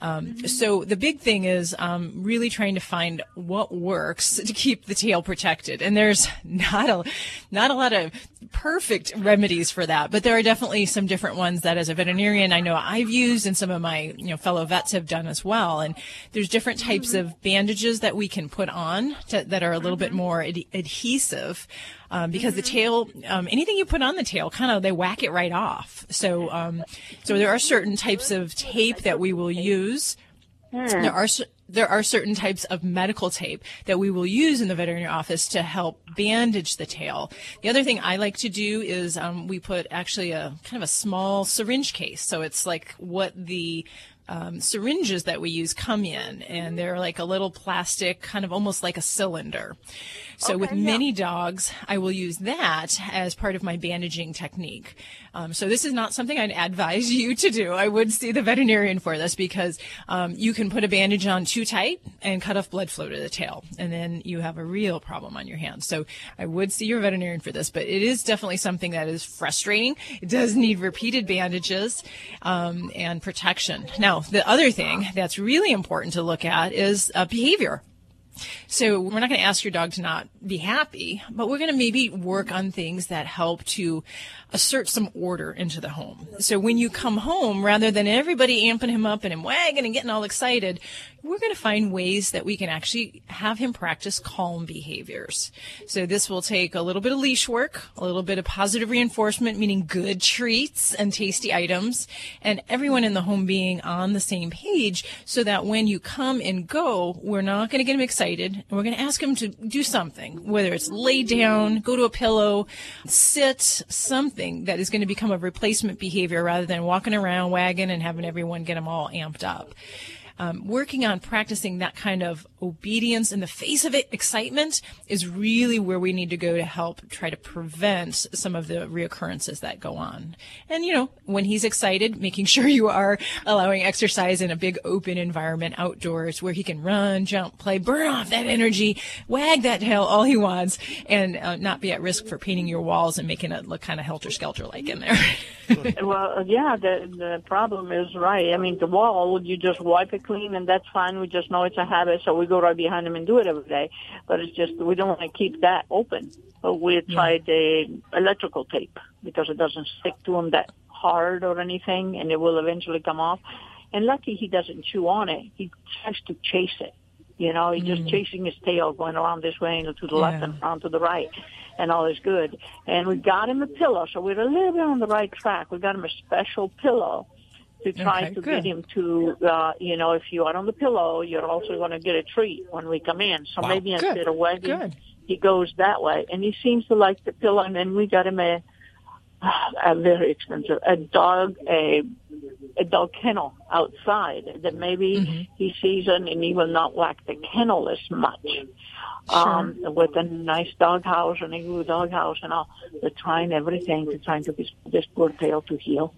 Um, so the big thing is um, really trying to find what works to keep the tail protected, and there's not a not a lot of perfect remedies for that, but there are definitely some different ones that, as a veterinarian, I know I've used, and some of my you know fellow vets have done as well. And there's different types of bandages that we can put on to, that are a little bit more ad- adhesive. Um, because the tail, um, anything you put on the tail, kind of they whack it right off. So, um, so there are certain types of tape that we will use. There are there are certain types of medical tape that we will use in the veterinary office to help bandage the tail. The other thing I like to do is um, we put actually a kind of a small syringe case. So it's like what the um, syringes that we use come in, and they're like a little plastic, kind of almost like a cylinder. So with many dogs, I will use that as part of my bandaging technique. Um, so this is not something I'd advise you to do. I would see the veterinarian for this because um, you can put a bandage on too tight and cut off blood flow to the tail, and then you have a real problem on your hands. So I would see your veterinarian for this, but it is definitely something that is frustrating. It does need repeated bandages um, and protection. Now, the other thing that's really important to look at is uh, behavior. So we're not going to ask your dog to not be happy, but we're going to maybe work on things that help to assert some order into the home. So when you come home, rather than everybody amping him up and him wagging and getting all excited, we're going to find ways that we can actually have him practice calm behaviors. So this will take a little bit of leash work, a little bit of positive reinforcement, meaning good treats and tasty items, and everyone in the home being on the same page so that when you come and go, we're not going to get him excited and we're going to ask him to do something, whether it's lay down, go to a pillow, sit, something that is going to become a replacement behavior rather than walking around wagging and having everyone get them all amped up. Um, working on practicing that kind of obedience in the face of it, excitement is really where we need to go to help try to prevent some of the reoccurrences that go on. And, you know, when he's excited, making sure you are allowing exercise in a big open environment outdoors where he can run, jump, play, burn off that energy, wag that tail all he wants, and uh, not be at risk for painting your walls and making it look kind of helter skelter like in there. well, yeah, the the problem is right. I mean, the wall, you just wipe it clean, and that's fine. We just know it's a habit, so we go right behind them and do it every day. But it's just we don't want to keep that open. But we tried the electrical tape because it doesn't stick to them that hard or anything, and it will eventually come off. And lucky he doesn't chew on it. He tries to chase it. You know, he's just mm. chasing his tail, going around this way and to the left and around to the right, and all is good. And we got him a pillow, so we're a little bit on the right track. We got him a special pillow to try Okay, to good. get him to, uh, you know, if you are on the pillow, you're also going to get a treat when we come in. So Wow. maybe Good. instead of wagging, Good. he goes that way, and he seems to like the pillow. And then we got him a, a very expensive, a dog, a a dog kennel outside that maybe Mm-hmm. he sees it and he will not whack the kennel as much. Um, with a nice dog house and a good dog house and all. They're trying everything to try to get this poor tail to heal.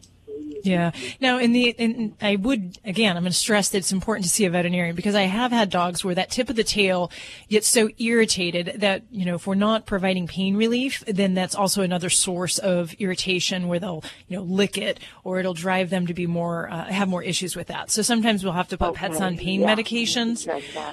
Yeah. Now, in the, in, I would, again, I'm going to stress that it's important to see a veterinarian because I have had dogs where that tip of the tail gets so irritated that, you know, if we're not providing pain relief, then that's also another source of irritation where they'll, you know, lick it or it'll drive them to be more, uh, have more issues with that. So sometimes we'll have to put pets on pain yeah. medications.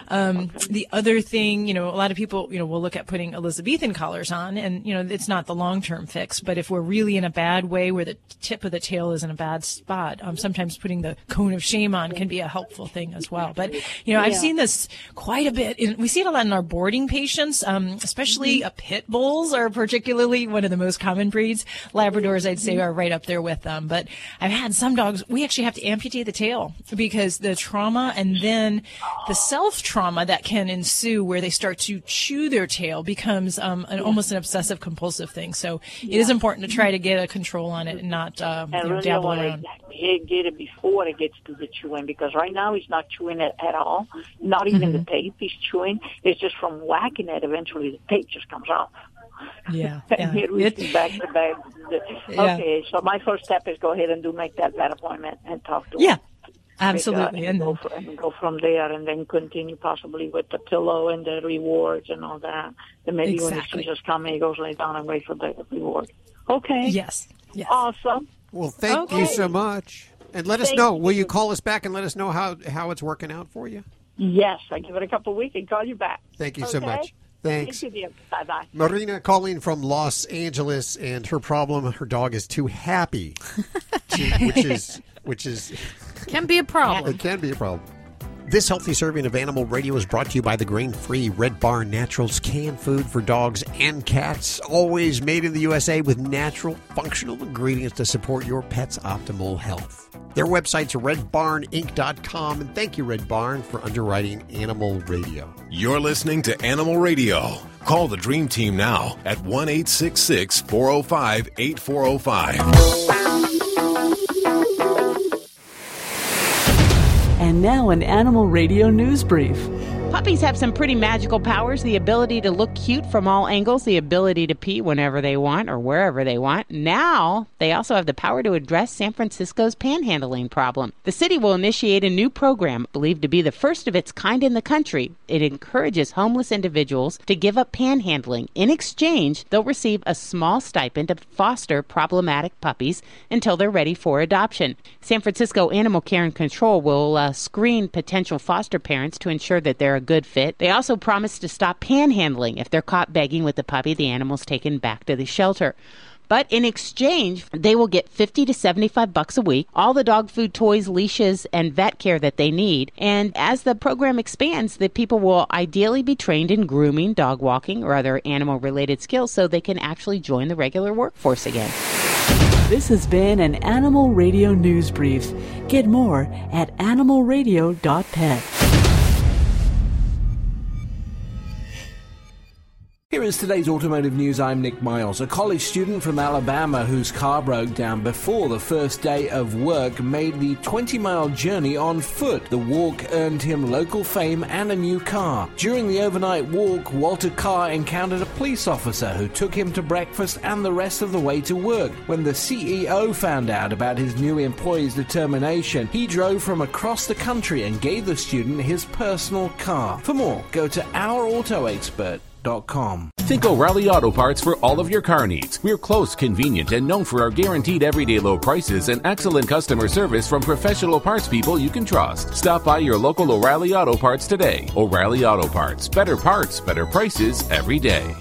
Um, the other thing, you know, a lot of people, you know, will look at putting Elizabethan collars on and, you know, it's not the long-term fix, but if we're really in a bad way where the tip of the tail is in a bad spot, um, sometimes putting the cone of shame on can be a helpful thing as well. But, you know, I've Yeah. seen this quite a bit. In, we see it a lot in our boarding patients, um, especially uh, pit bulls are particularly one of the most common breeds. Labradors, I'd say, are right up there with them. But I've had some dogs, we actually have to amputate the tail because the trauma and then the self trauma that can ensue where they start to chew their tail becomes um, an, almost an obsessive compulsive thing. So it is important to try to get a control on it and not uh, you know, really dabble want around. to get it before it gets to the chewing because right now he's not chewing it at all. Not even Mm-hmm. the tape he's chewing. It's just from whacking it. Eventually, the tape just comes off. Yeah. and yeah. here we It- back to back. the- Yeah. Okay, so my first step is go ahead and do make that vet appointment and talk to him. Yeah, him. absolutely. And, go, fr- and go from there, and then continue possibly with the pillow and the rewards and all that. Then maybe Exactly. when the season's coming, he goes lay down and wait for the reward. Okay. Yes. Yes. Awesome. Well, thank you so much. And let us Thank know. Will you call us back and let us know how, how it's working out for you? Yes, I give it a couple of weeks and call you back. Thank you so much. Thanks. Thank you. Bye bye. Marina calling from Los Angeles, and her problem: her dog is too happy, to- which is which is Can be a problem. It can be a problem. This healthy serving of Animal Radio is brought to you by the grain free Red Barn Naturals canned food for dogs and cats. Always made in the USA with natural, functional ingredients to support your pet's optimal health. Their website's redbarninc.com. And thank you, Red Barn, for underwriting Animal Radio. You're listening to Animal Radio. Call the Dream Team now at 1 866 405 8405. Now, an Animal Radio news brief. Puppies have some pretty magical powers the ability to look cute from all angles, the ability to pee whenever they want or wherever they want. Now, they also have the power to address San Francisco's panhandling problem. The city will initiate a new program believed to be the first of its kind in the country. It encourages homeless individuals to give up panhandling. In exchange, they'll receive a small stipend to foster problematic puppies until they're ready for adoption. San Francisco Animal Care and Control will uh, screen potential foster parents to ensure that they're a good fit. They also promise to stop panhandling if they're caught begging with the puppy the animal's taken back to the shelter. But in exchange, they will get 50 to 75 bucks a week, all the dog food, toys, leashes, and vet care that they need. And as the program expands, the people will ideally be trained in grooming, dog walking, or other animal related skills so they can actually join the regular workforce again. This has been an Animal Radio News Brief. Get more at animalradio.pet. Here is today's automotive news. I'm Nick Miles. A college student from Alabama whose car broke down before the first day of work made the 20 mile journey on foot. The walk earned him local fame and a new car. During the overnight walk, Walter Carr encountered a police officer who took him to breakfast and the rest of the way to work. When the CEO found out about his new employee's determination, he drove from across the country and gave the student his personal car. For more, go to Our Auto Expert. Think O'Reilly Auto Parts for all of your car needs. We're close, convenient, and known for our guaranteed everyday low prices and excellent customer service from professional parts people you can trust. Stop by your local O'Reilly Auto Parts today. O'Reilly Auto Parts. Better parts, better prices every day.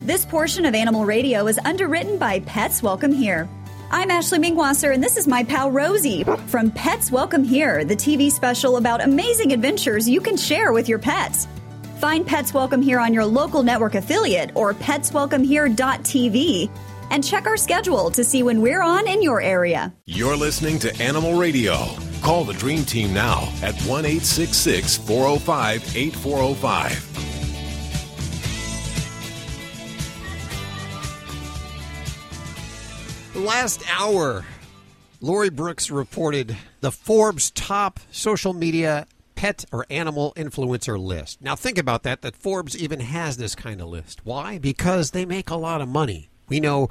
This portion of Animal Radio is underwritten by Pets Welcome Here. I'm Ashley Mingwasser, and this is my pal Rosie from Pets Welcome Here, the TV special about amazing adventures you can share with your pets. Find Pets Welcome Here on your local network affiliate or petswelcomehere.tv and check our schedule to see when we're on in your area. You're listening to Animal Radio. Call the Dream Team now at 1 866 405 8405. Last hour, Lori Brooks reported the Forbes top social media pet or animal influencer list. Now, think about that, that Forbes even has this kind of list. Why? Because they make a lot of money. We know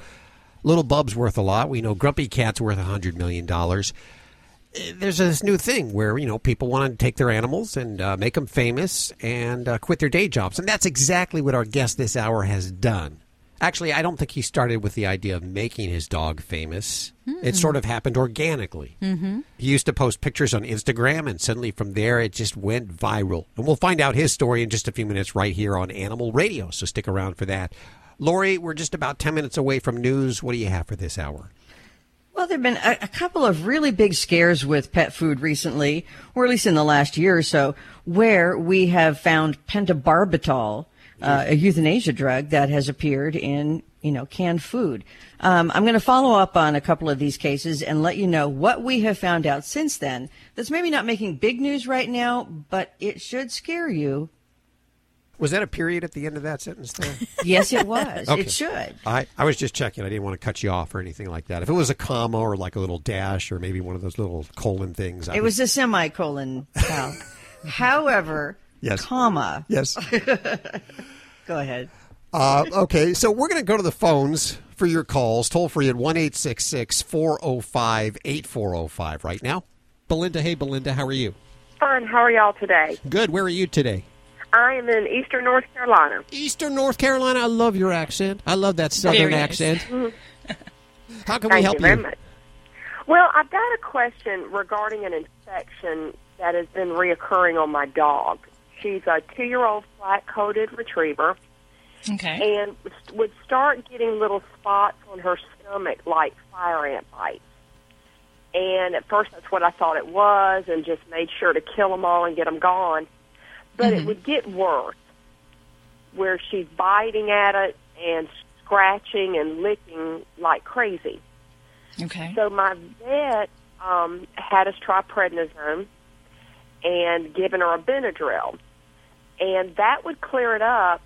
Little Bub's worth a lot. We know Grumpy Cat's worth a $100 million. There's this new thing where, you know, people want to take their animals and uh, make them famous and uh, quit their day jobs. And that's exactly what our guest this hour has done. Actually, I don't think he started with the idea of making his dog famous. Mm-hmm. It sort of happened organically. Mm-hmm. He used to post pictures on Instagram, and suddenly from there, it just went viral. And we'll find out his story in just a few minutes right here on Animal Radio, so stick around for that. Lori, we're just about 10 minutes away from news. What do you have for this hour? Well, there have been a, a, couple of really big scares with pet food recently, or at least in the last year or so, where we have found pentobarbital uh, a euthanasia drug that has appeared in you know canned food. Um, I'm going to follow up on a couple of these cases and let you know what we have found out since then. That's maybe not making big news right now, but it should scare you. Was that a period at the end of that sentence there? yes, it was. Okay. It should. I, I was just checking. I didn't want to cut you off or anything like that. If it was a comma or like a little dash or maybe one of those little colon things. I it was a semicolon. However, yes. comma. Yes. Go ahead. Uh, okay, so we're going to go to the phones for your calls, toll free at 1 405 8405 right now. Belinda, hey, Belinda, how are you? Fine. How are y'all today? Good. Where are you today? I am in Eastern North Carolina. Eastern North Carolina. I love your accent. I love that southern nice. accent. How can Thank we help you very much. Well, I've got a question regarding an infection that has been reoccurring on my dog. She's a two-year-old flat-coated retriever, Okay. and would start getting little spots on her stomach like fire ant bites. And at first, that's what I thought it was, and just made sure to kill them all and get them gone. But it would get worse, where she's biting at it and scratching and licking like crazy. Okay. So my vet um, had us try prednisone and given her a Benadryl, and that would clear it up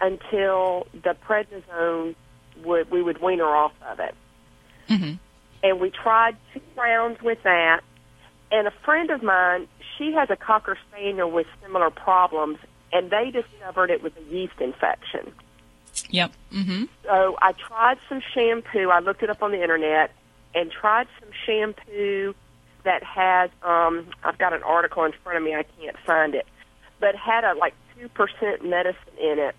until the prednisone would we would wean her off of it. Mm-hmm. And we tried two rounds with that. And a friend of mine, she has a cocker spaniel with similar problems, and they discovered it was a yeast infection. Yep. Mm-hmm. So I tried some shampoo. I looked it up on the internet and tried some shampoo that has um I've got an article in front of me, I can't find it. But had a like two percent medicine in it.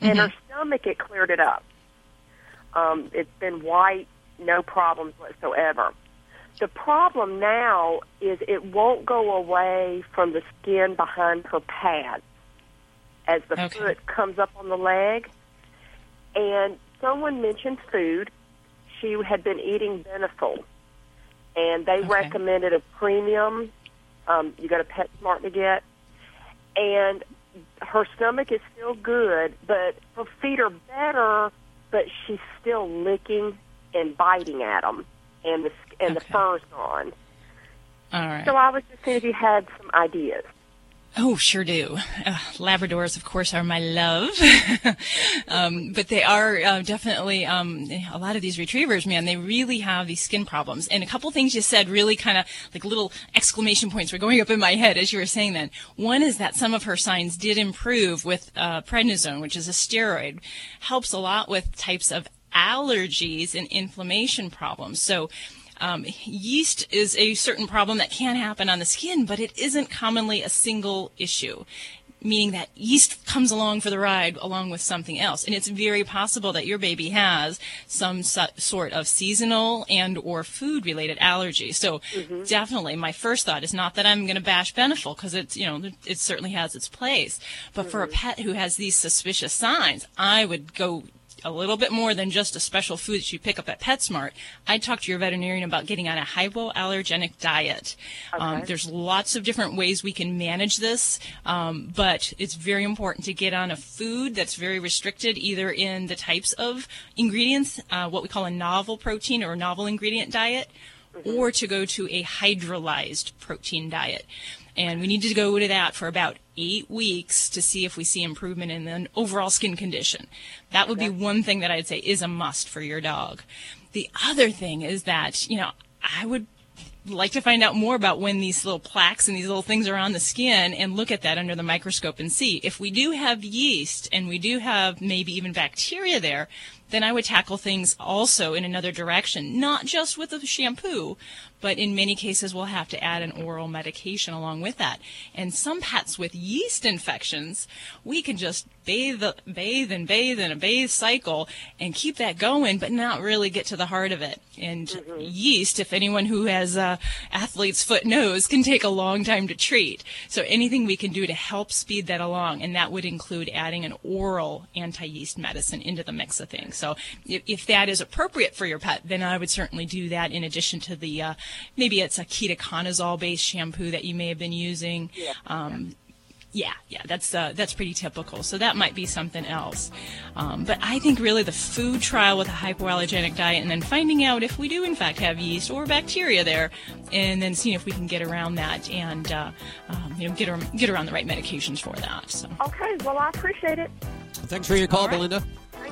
And her stomach it cleared it up. Um, it's been white, no problems whatsoever. The problem now is it won't go away from the skin behind her pads as the Okay. foot comes up on the leg. And someone mentioned food. She had been eating Beneful, and they recommended a premium. Um, you got a PetSmart to get, and her stomach is still good, but her feet are better. But she's still licking and biting at them, and the and the fur's gone. All right. So I was just seeing if you had some ideas. Oh, sure do. Uh, Labradors, of course, are my love. um, but they are uh, definitely, um, a lot of these retrievers, man, they really have these skin problems. And a couple things you said really kind of like little exclamation points were going up in my head as you were saying that. One is that some of her signs did improve with uh, prednisone, which is a steroid. Helps a lot with types of allergies and inflammation problems. So, um, yeast is a certain problem that can happen on the skin, but it isn't commonly a single issue. Meaning that yeast comes along for the ride along with something else, and it's very possible that your baby has some so- sort of seasonal and or food related allergy. So definitely, my first thought is not that I'm going to bash Beneful because it's you know it certainly has its place, but for a pet who has these suspicious signs, I would go a little bit more than just a special food that you pick up at PetSmart, I'd talk to your veterinarian about getting on a hypoallergenic diet. Um, there's lots of different ways we can manage this, um, but it's very important to get on a food that's very restricted, either in the types of ingredients, uh, what we call a novel protein or novel ingredient diet, or to go to a hydrolyzed protein diet. And we need to go to that for about eight weeks to see if we see improvement in the overall skin condition. That would be one thing that I'd say is a must for your dog. The other thing is that, you know, I would like to find out more about when these little plaques and these little things are on the skin and look at that under the microscope and see if we do have yeast and we do have maybe even bacteria there then i would tackle things also in another direction not just with a shampoo but in many cases we'll have to add an oral medication along with that. And some pets with yeast infections we can just bathe bathe and bathe in a bathe cycle and keep that going but not really get to the heart of it. And yeast if anyone who has a athlete's foot knows can take a long time to treat. So anything we can do to help speed that along and that would include adding an oral anti-yeast medicine into the mix of things. So if, if that is appropriate for your pet then i would certainly do that in addition to the uh, maybe it's a ketoconazole based shampoo that you may have been using um, yeah, yeah, that's uh, that's pretty typical. So that might be something else. Um, but I think really the food trial with a hypoallergenic diet, and then finding out if we do in fact have yeast or bacteria there, and then seeing if we can get around that and uh, um, you know get ar- get around the right medications for that. So Okay, well, I appreciate it. Thanks for your call, Belinda.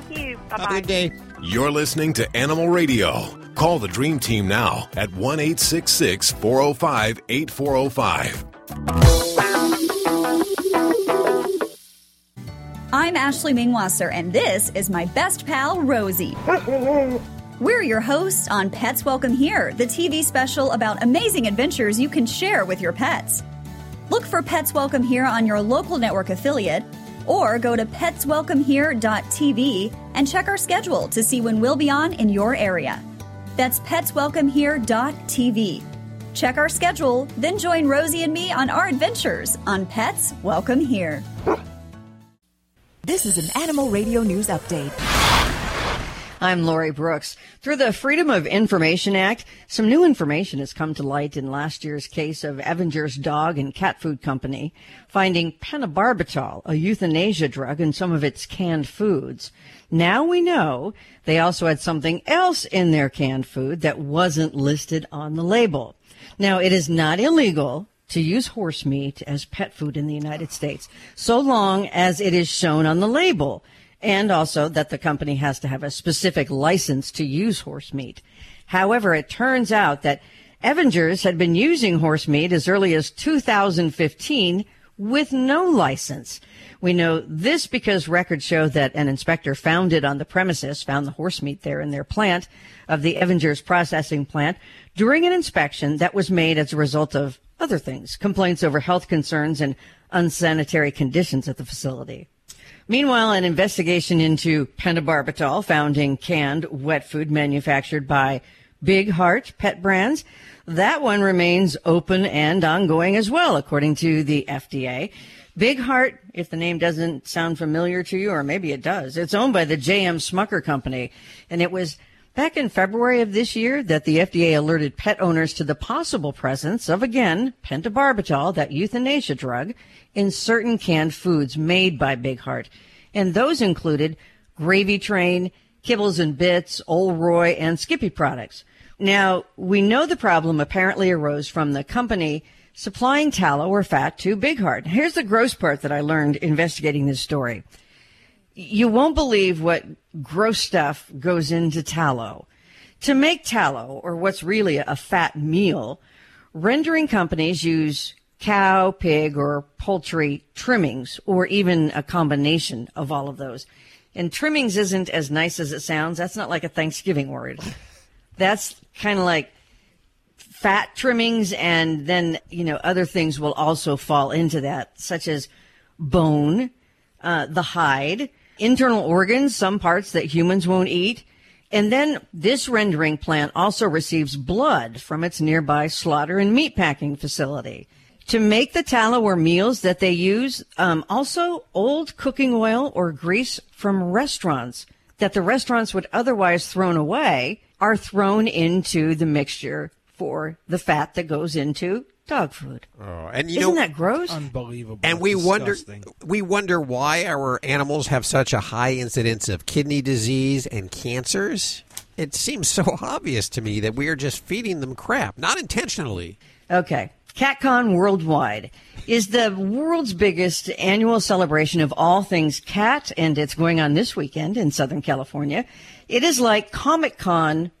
Thank you. Have a good day. You're listening to Animal Radio. Call the Dream Team now at 1 866 405 8405. I'm Ashley Mingwasser, and this is my best pal, Rosie. We're your hosts on Pets Welcome Here, the TV special about amazing adventures you can share with your pets. Look for Pets Welcome Here on your local network affiliate, or go to petswelcomehere.tv and check our schedule to see when we'll be on in your area. That's petswelcomehere.tv. Check our schedule, then join Rosie and me on our adventures on Pets Welcome Here. This is an Animal Radio News Update. I'm Lori Brooks. Through the Freedom of Information Act, some new information has come to light in last year's case of Evanger's Dog and Cat Food Company finding pentobarbital, a euthanasia drug, in some of its canned foods. Now we know they also had something else in their canned food that wasn't listed on the label. Now, it is not illegal to use horse meat as pet food in the United States, so long as it is shown on the label, and also that the company has to have a specific license to use horse meat. However, it turns out that Evangers had been using horse meat as early as 2015 with no license. We know this because records show that an inspector found it on the premises, found the horse meat there in their plant of the Evangers processing plant during an inspection that was made as a result of other things, complaints over health concerns and unsanitary conditions at the facility. Meanwhile, an investigation into pentobarbital found in canned wet food manufactured by Big Heart Pet Brands. That one remains open and ongoing as well, according to the FDA. Big Heart, if the name doesn't sound familiar to you, or maybe it does, it's owned by the J.M. Smucker Company. And it was back in February of this year that the FDA alerted pet owners to the possible presence of, again, pentobarbital, that euthanasia drug, in certain canned foods made by Big Heart. And those included Gravy Train, Kibbles and Bits, Old Roy, and Skippy products. Now, we know the problem apparently arose from the company supplying tallow or fat to Big Heart. Here's the gross part that I learned investigating this story. You won't believe what gross stuff goes into tallow. To make tallow, or what's really a fat meal, rendering companies use cow, pig, or poultry trimmings, or even a combination of all of those. And trimmings isn't as nice as it sounds. That's not like a Thanksgiving word. That's kind of like fat trimmings and then, you know, other things will also fall into that, such as bone, uh, the hide, internal organs, some parts that humans won't eat. And then this rendering plant also receives blood from its nearby slaughter and meatpacking facility. To make the tallow or meals that they use, um, also old cooking oil or grease from restaurants that the restaurants would otherwise thrown away are thrown into the mixture for the fat that goes into dog food. Oh, and you Isn't know, that gross? Unbelievable. And we Disgusting. wonder we wonder why our animals have such a high incidence of kidney disease and cancers. It seems so obvious to me that we are just feeding them crap, not intentionally. Okay. CatCon Worldwide is the world's biggest annual celebration of all things cat, and it's going on this weekend in Southern California. It is like Comic Con,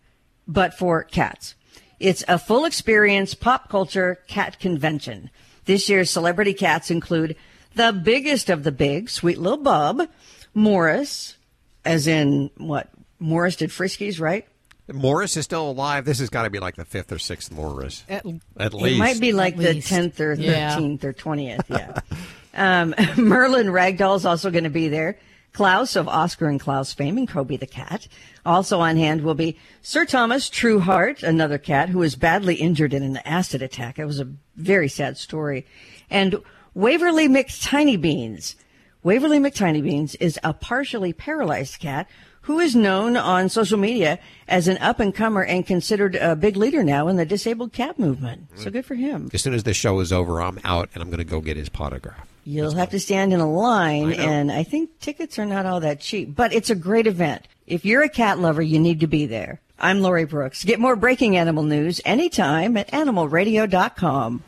but for cats. It's a full experience pop culture cat convention. This year's celebrity cats include the biggest of the big, Sweet Little Bub, Morris, as in what? Morris did Friskies, right? Morris is still alive. This has got to be like the fifth or sixth Morris. At, At It might be like At the least. 10th or Yeah. 13th or 20th. Yeah. um, Merlin Ragdoll is also going to be there. Klaus of Oscar and Klaus fame and Kobe the cat. Also on hand will be Sir Thomas Trueheart, another cat who was badly injured in an acid attack. It was a very sad story. And Waverly McTiny Beans. Waverly McTiny Beans is a partially paralyzed cat who is known on social media as an up and comer and considered a big leader now in the disabled cat movement. So good for him. As soon as the show is over, I'm out and I'm going to go get his potograph. You'll have to stand in a line, I and I think tickets are not all that cheap, but it's a great event. If you're a cat lover, you need to be there. I'm Lori Brooks. Get more breaking animal news anytime at animalradio.com.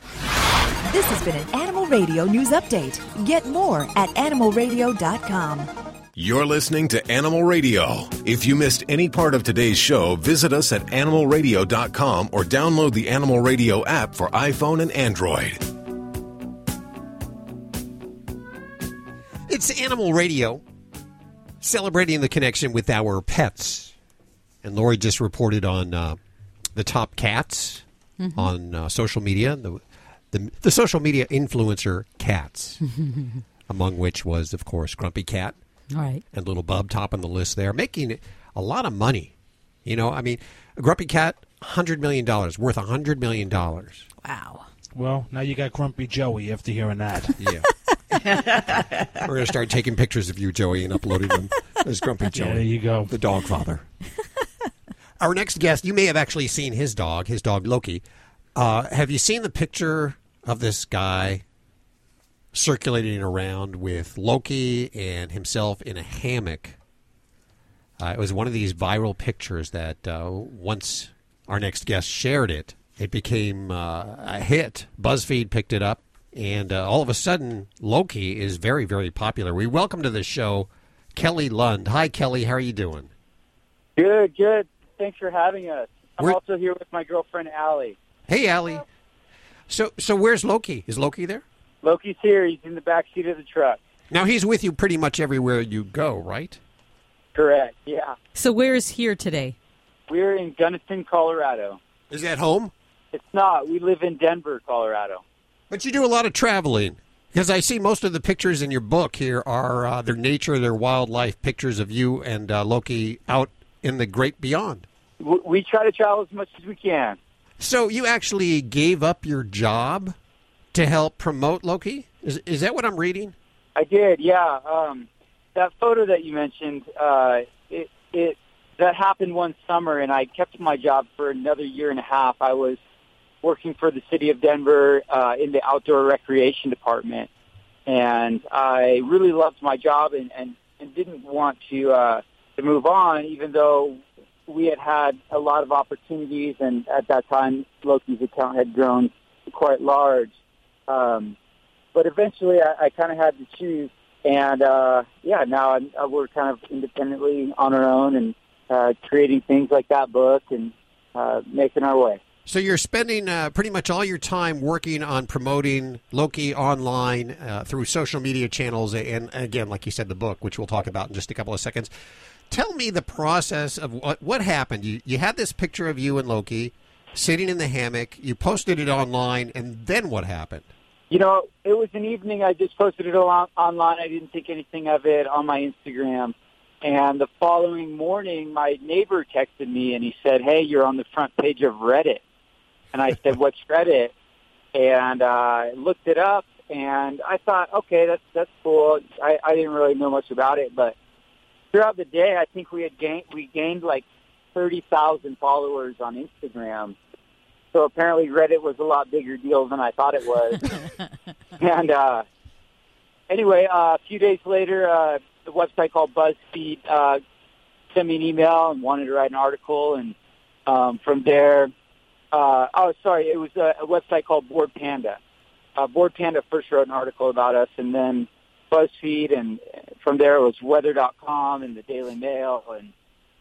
This has been an Animal Radio News Update. Get more at animalradio.com. You're listening to Animal Radio. If you missed any part of today's show, visit us at animalradio.com or download the Animal Radio app for iPhone and Android. It's Animal Radio, celebrating the connection with our pets. And Lori just reported on uh, the top cats Mhm. on uh, social media, the, the the social media influencer cats, among which was, of course, Grumpy Cat Right. and Little Bub top on the list there, making a lot of money. You know, I mean, Grumpy Cat, hundred million dollars, worth hundred million dollars. Wow. Well, now you got Grumpy Joey after hearing that. Yeah. We're going to start taking pictures of you, Joey, and uploading them as Grumpy Joey. there you go. The dog father. Our next guest, you may have actually seen his dog, his dog Loki. Uh, have you seen the picture of this guy circulating around with Loki and himself in a hammock? Uh, it was one of these viral pictures that uh, once our next guest shared it, it became uh, a hit. BuzzFeed picked it up, and uh, all of a sudden, Loki is very, very popular. We welcome to the show Kelly Lund. Hi, Kelly. How are you doing? Good, good. Thanks for having us. I'm We're- also here with my girlfriend Allie. Hey, Allie. So, so where's Loki? Is Loki there? Loki's here. He's in the back seat of the truck. Now he's with you pretty much everywhere you go, right? Correct. Yeah. So where is here today? We're in Gunnison, Colorado. Is that home? It's not. We live in Denver, Colorado. But you do a lot of traveling. Because I see most of the pictures in your book here are uh, their nature, their wildlife pictures of you and uh, Loki out in the great beyond. We try to travel as much as we can. So you actually gave up your job to help promote Loki? Is, is that what I'm reading? I did, yeah. Um, that photo that you mentioned, uh, it, it that happened one summer, and I kept my job for another year and a half. I was working for the city of Denver uh, in the outdoor recreation department, and I really loved my job and, and, and didn't want to uh, to move on, even though we had had a lot of opportunities, and at that time, Loki's account had grown quite large. Um, but eventually, I, I kind of had to choose, and uh, yeah, now I'm, uh, we're kind of independently on our own and uh, creating things like that book and uh, making our way. So you're spending uh, pretty much all your time working on promoting Loki online uh, through social media channels, and again, like you said, the book, which we'll talk about in just a couple of seconds. Tell me the process of what what happened. You you had this picture of you and Loki sitting in the hammock. You posted it online, and then what happened? You know, it was an evening. I just posted it on, online. I didn't think anything of it on my Instagram. And the following morning, my neighbor texted me and he said, "Hey, you're on the front page of Reddit." And I said, "What's Reddit?" And uh, I looked it up, and I thought, "Okay, that's that's cool." I, I didn't really know much about it, but throughout the day, I think we had gained we gained like thirty thousand followers on Instagram. So apparently, Reddit was a lot bigger deal than I thought it was. and uh, anyway, uh, a few days later, uh, the website called BuzzFeed uh, sent me an email and wanted to write an article, and um, from there, uh, oh, sorry, it was a, a website called Bored Panda. Uh, Bored Panda first wrote an article about us, and then BuzzFeed, and from there it was Weather.com and the Daily Mail and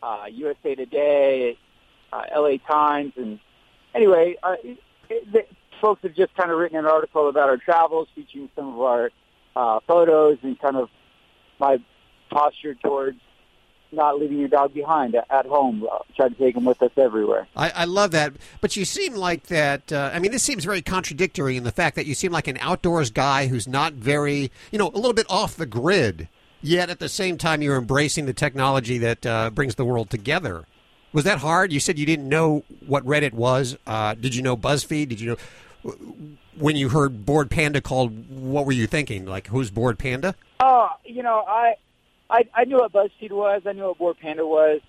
uh, USA Today, uh, LA Times, and anyway, uh, it, it, folks have just kind of written an article about our travels, featuring some of our uh, photos and kind of my posture towards not leaving your dog behind at, home. Uh, try to take him with us everywhere. I, I love that, but you seem like that. Uh, I mean, this seems very contradictory in the fact that you seem like an outdoors guy who's not very, you know, a little bit off the grid. Yet at the same time, you're embracing the technology that uh, brings the world together. Was that hard? You said you didn't know what Reddit was. Uh, did you know BuzzFeed? Did you know when you heard Bored Panda called? What were you thinking? Like, who's Bored Panda? Oh, you know, I, I, I knew what BuzzFeed was. I knew what Bored Panda was.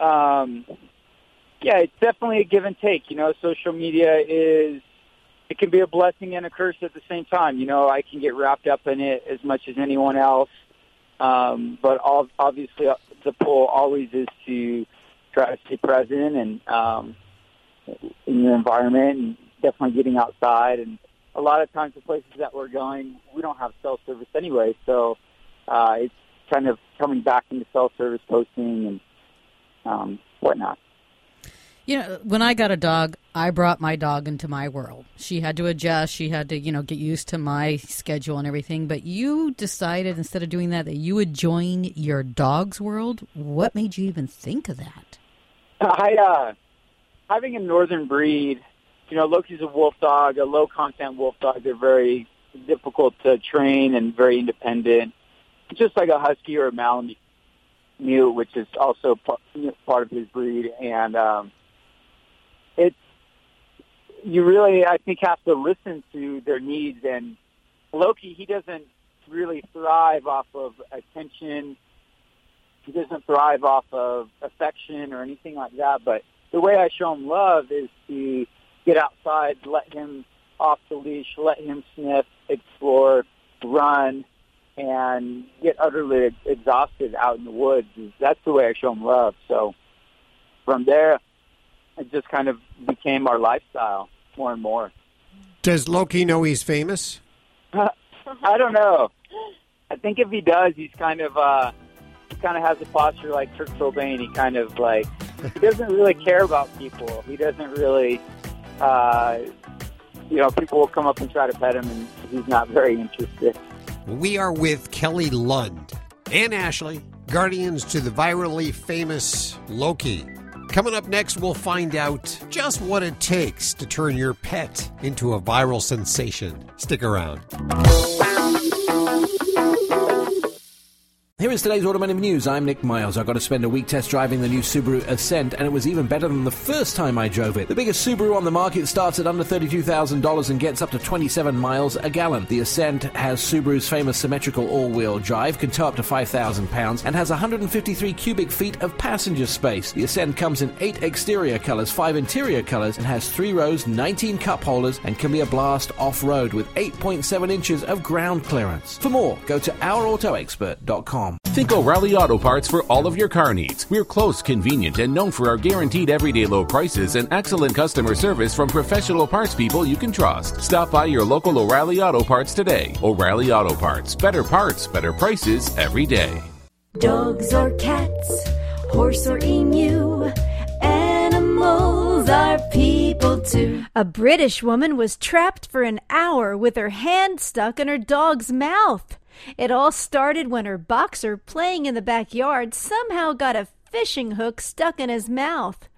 Um, yeah, it's definitely a give and take. You know, social media is it can be a blessing and a curse at the same time. You know, I can get wrapped up in it as much as anyone else. Um, but obviously, uh, the pull always is to try to stay present and um, in the environment, and definitely getting outside. And a lot of times, the places that we're going, we don't have cell service anyway, so uh, it's kind of coming back into cell service posting and um, whatnot. You know, when I got a dog, I brought my dog into my world. She had to adjust. She had to, you know, get used to my schedule and everything. But you decided instead of doing that, that you would join your dog's world. What made you even think of that? I uh, having a northern breed. You know, Loki's a wolf dog, a low content wolf dog. They're very difficult to train and very independent, just like a husky or a Malamute, which is also part, of his breed. And um, it's you really, I think, have to listen to their needs. And Loki, he doesn't really thrive off of attention. He doesn't thrive off of affection or anything like that. But the way I show him love is to get outside, let him off the leash, let him sniff, explore, run, and get utterly exhausted out in the woods. That's the way I show him love. So from there, it just kind of became our lifestyle more and more. Does Loki know he's famous? I don't know. I think if he does, he's kind of uh, he kind of has a posture like Kurt Cobain. He kind of like he doesn't really care about people. He doesn't really, uh, you know, people will come up and try to pet him, and he's not very interested. We are with Kelly Lund and Ashley, guardians to the virally famous Loki. Coming up next, we'll find out just what it takes to turn your pet into a viral sensation. Stick around. Here is today's automotive news. I'm Nick Miles. I got to spend a week test driving the new Subaru Ascent, and it was even better than the first time I drove it. The biggest Subaru on the market starts at under $32,000 and gets up to 27 miles a gallon. The Ascent has Subaru's famous symmetrical all-wheel drive, can tow up to 5,000 pounds, and has 153 cubic feet of passenger space. The Ascent comes in eight exterior colors, five interior colors, and has three rows, 19 cup holders, and can be a blast off-road with 8.7 inches of ground clearance. For more, go to ourautoexpert.com. Think O'Reilly Auto Parts for all of your car needs. We're close, convenient, and known for our guaranteed everyday low prices and excellent customer service from professional parts people you can trust. Stop by your local O'Reilly Auto Parts today. O'Reilly Auto Parts. Better parts, better prices every day. Dogs or cats, horse or emu, animals are people too. A British woman was trapped for an hour with her hand stuck in her dog's mouth. It all started when her boxer, playing in the backyard, somehow got a fishing hook stuck in his mouth.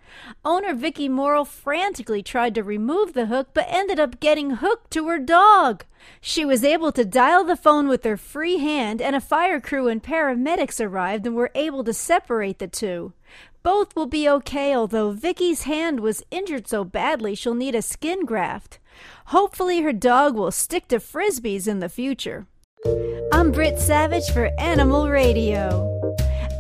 Owner Vicky Morrill frantically tried to remove the hook but ended up getting hooked to her dog. She was able to dial the phone with her free hand, and a fire crew and paramedics arrived and were able to separate the two. Both will be okay, although Vicky's hand was injured so badly she'll need a skin graft. Hopefully, her dog will stick to frisbees in the future. I'm Britt Savage for Animal Radio.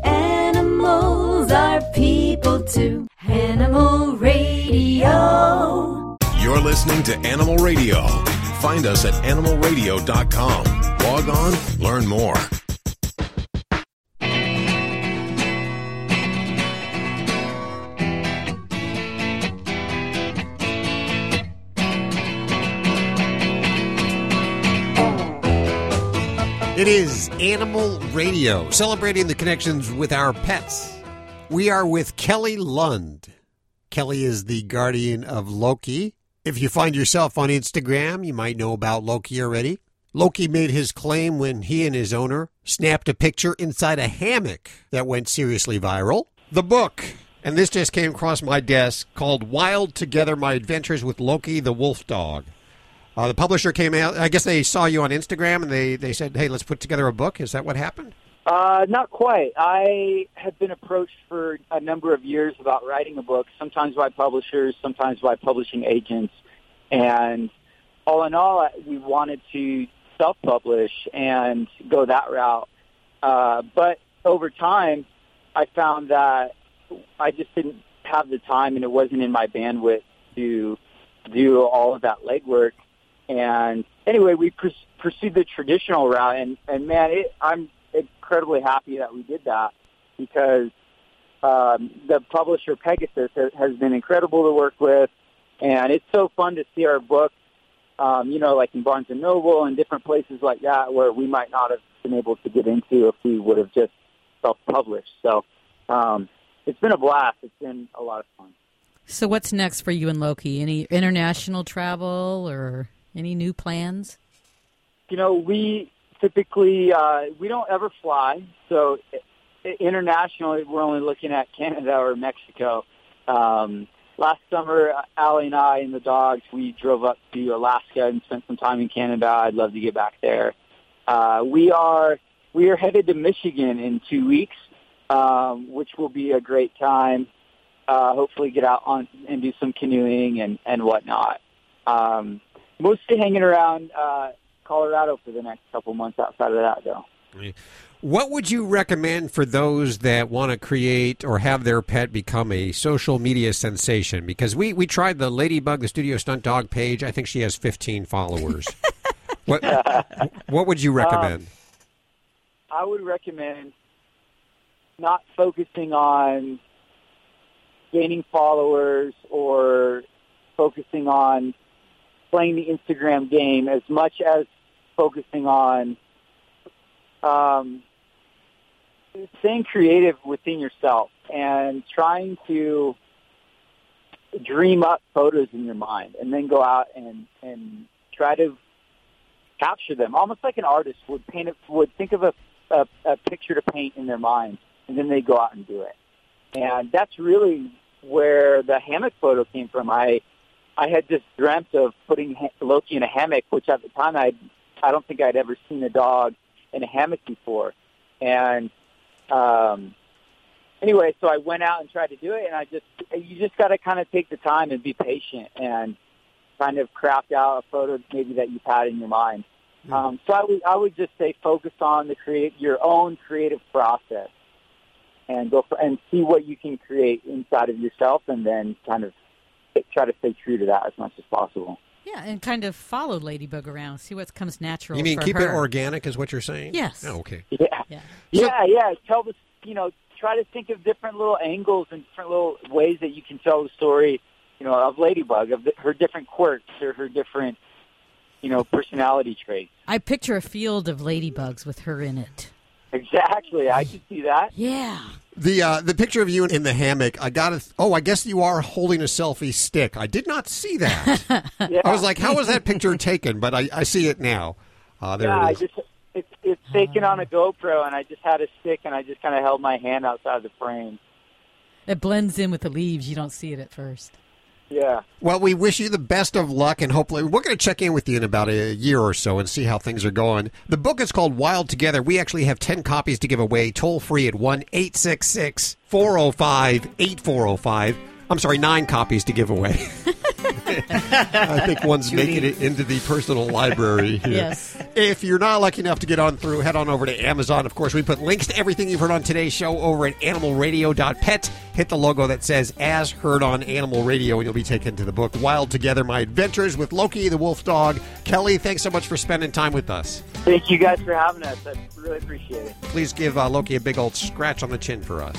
Animals are people too. Animal Radio. You're listening to Animal Radio. Find us at animalradio.com. Log on, learn more. It is Animal Radio, celebrating the connections with our pets. We are with Kelly Lund. Kelly is the guardian of Loki. If you find yourself on Instagram, you might know about Loki already. Loki made his claim when he and his owner snapped a picture inside a hammock that went seriously viral. The book, and this just came across my desk, called Wild Together My Adventures with Loki the Wolf Dog. Uh, the publisher came out. I guess they saw you on Instagram and they, they said, hey, let's put together a book. Is that what happened? Uh, not quite. I had been approached for a number of years about writing a book, sometimes by publishers, sometimes by publishing agents. And all in all, we wanted to self-publish and go that route. Uh, but over time, I found that I just didn't have the time and it wasn't in my bandwidth to do all of that legwork. And anyway, we pursued the traditional route, and and man, it, I'm incredibly happy that we did that because um, the publisher Pegasus has, has been incredible to work with, and it's so fun to see our book, um, you know, like in Barnes and Noble and different places like that, where we might not have been able to get into if we would have just self-published. So um, it's been a blast. It's been a lot of fun. So, what's next for you and Loki? Any international travel or any new plans? you know, we typically uh, we don't ever fly. So internationally, we're only looking at Canada or Mexico. Um, last summer, Allie and I and the dogs we drove up to Alaska and spent some time in Canada. I'd love to get back there. Uh, we are we are headed to Michigan in two weeks, um, which will be a great time. Uh, hopefully, get out on and do some canoeing and and whatnot. Um, mostly hanging around uh, Colorado for the next couple months. Outside of that, though. What would you recommend for those that want to create or have their pet become a social media sensation? Because we, we tried the Ladybug, the Studio Stunt Dog page. I think she has 15 followers. what, what would you recommend? Um, I would recommend not focusing on gaining followers or focusing on playing the Instagram game as much as focusing on um, staying creative within yourself and trying to dream up photos in your mind and then go out and, and try to capture them. Almost like an artist would paint it would think of a, a, a picture to paint in their mind and then they go out and do it. And that's really where the hammock photo came from. I i had just dreamt of putting loki in a hammock which at the time i i don't think i'd ever seen a dog in a hammock before and um anyway so i went out and tried to do it and i just you just got to kind of take the time and be patient and kind of craft out a photo maybe that you've had in your mind. Um, so I would I would just say focus on the create your own creative process and go for, and see what you can create inside of yourself, and then kind of try to stay true to that as much as possible. Yeah, and kind of follow Ladybug around, see what comes natural. You mean for keep it organic, is what you're saying? Yes. Oh, okay. Yeah, yeah, yeah, yeah. Tell the you know try to think of different little angles and different little ways that you can tell the story. You know of Ladybug, of the, her different quirks or her different you know personality traits. I picture a field of ladybugs with her in it. Exactly, I can see that. Yeah. The uh, the picture of you in the hammock, I got to. Oh, I guess you are holding a selfie stick. I did not see that. I was like, how was that picture taken? But I, I see it now. Uh, there yeah, it is. I just it's it's taken on a GoPro, and I just had a stick, and I just kind of held my hand outside the frame. It blends in with the leaves. You don't see it at first. Yeah. Well, we wish you the best of luck, and hopefully, we're going to check in with you in about a year or so and see how things are going. The book is called Wild Together. We actually have 10 copies to give away, toll free at 1 866 405 8405. I'm sorry, nine copies to give away. I think one's Judy. making it into the personal library here. Yes. If you're not lucky enough to get on through, head on over to Amazon. Of course, we put links to everything you've heard on today's show over at animalradio.pet. Hit the logo that says as heard on Animal Radio, and you'll be taken to the book Wild Together My Adventures with Loki the Wolf Dog. Kelly, thanks so much for spending time with us. Thank you guys for having us. I really appreciate it. Please give uh, Loki a big old scratch on the chin for us.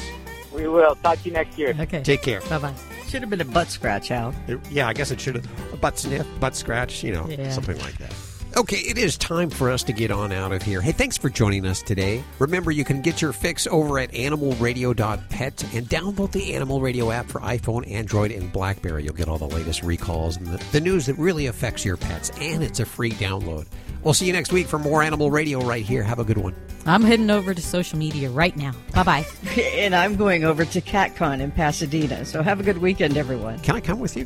We will talk to you next year. Okay. Take care. Bye bye. Should have been a butt scratch, Al. It- yeah, I guess it should have. A butt sniff, butt scratch, you know, Yeah. something like that. Okay, it is time for us to get on out of here. Hey, thanks for joining us today. Remember, you can get your fix over at animalradio.pet and download the Animal Radio app for iPhone, Android, and Blackberry. You'll get all the latest recalls and the, the news that really affects your pets, and it's a free download. We'll see you next week for more Animal Radio right here. Have a good one. I'm heading over to social media right now. Bye bye. and I'm going over to CatCon in Pasadena. So have a good weekend, everyone. Can I come with you?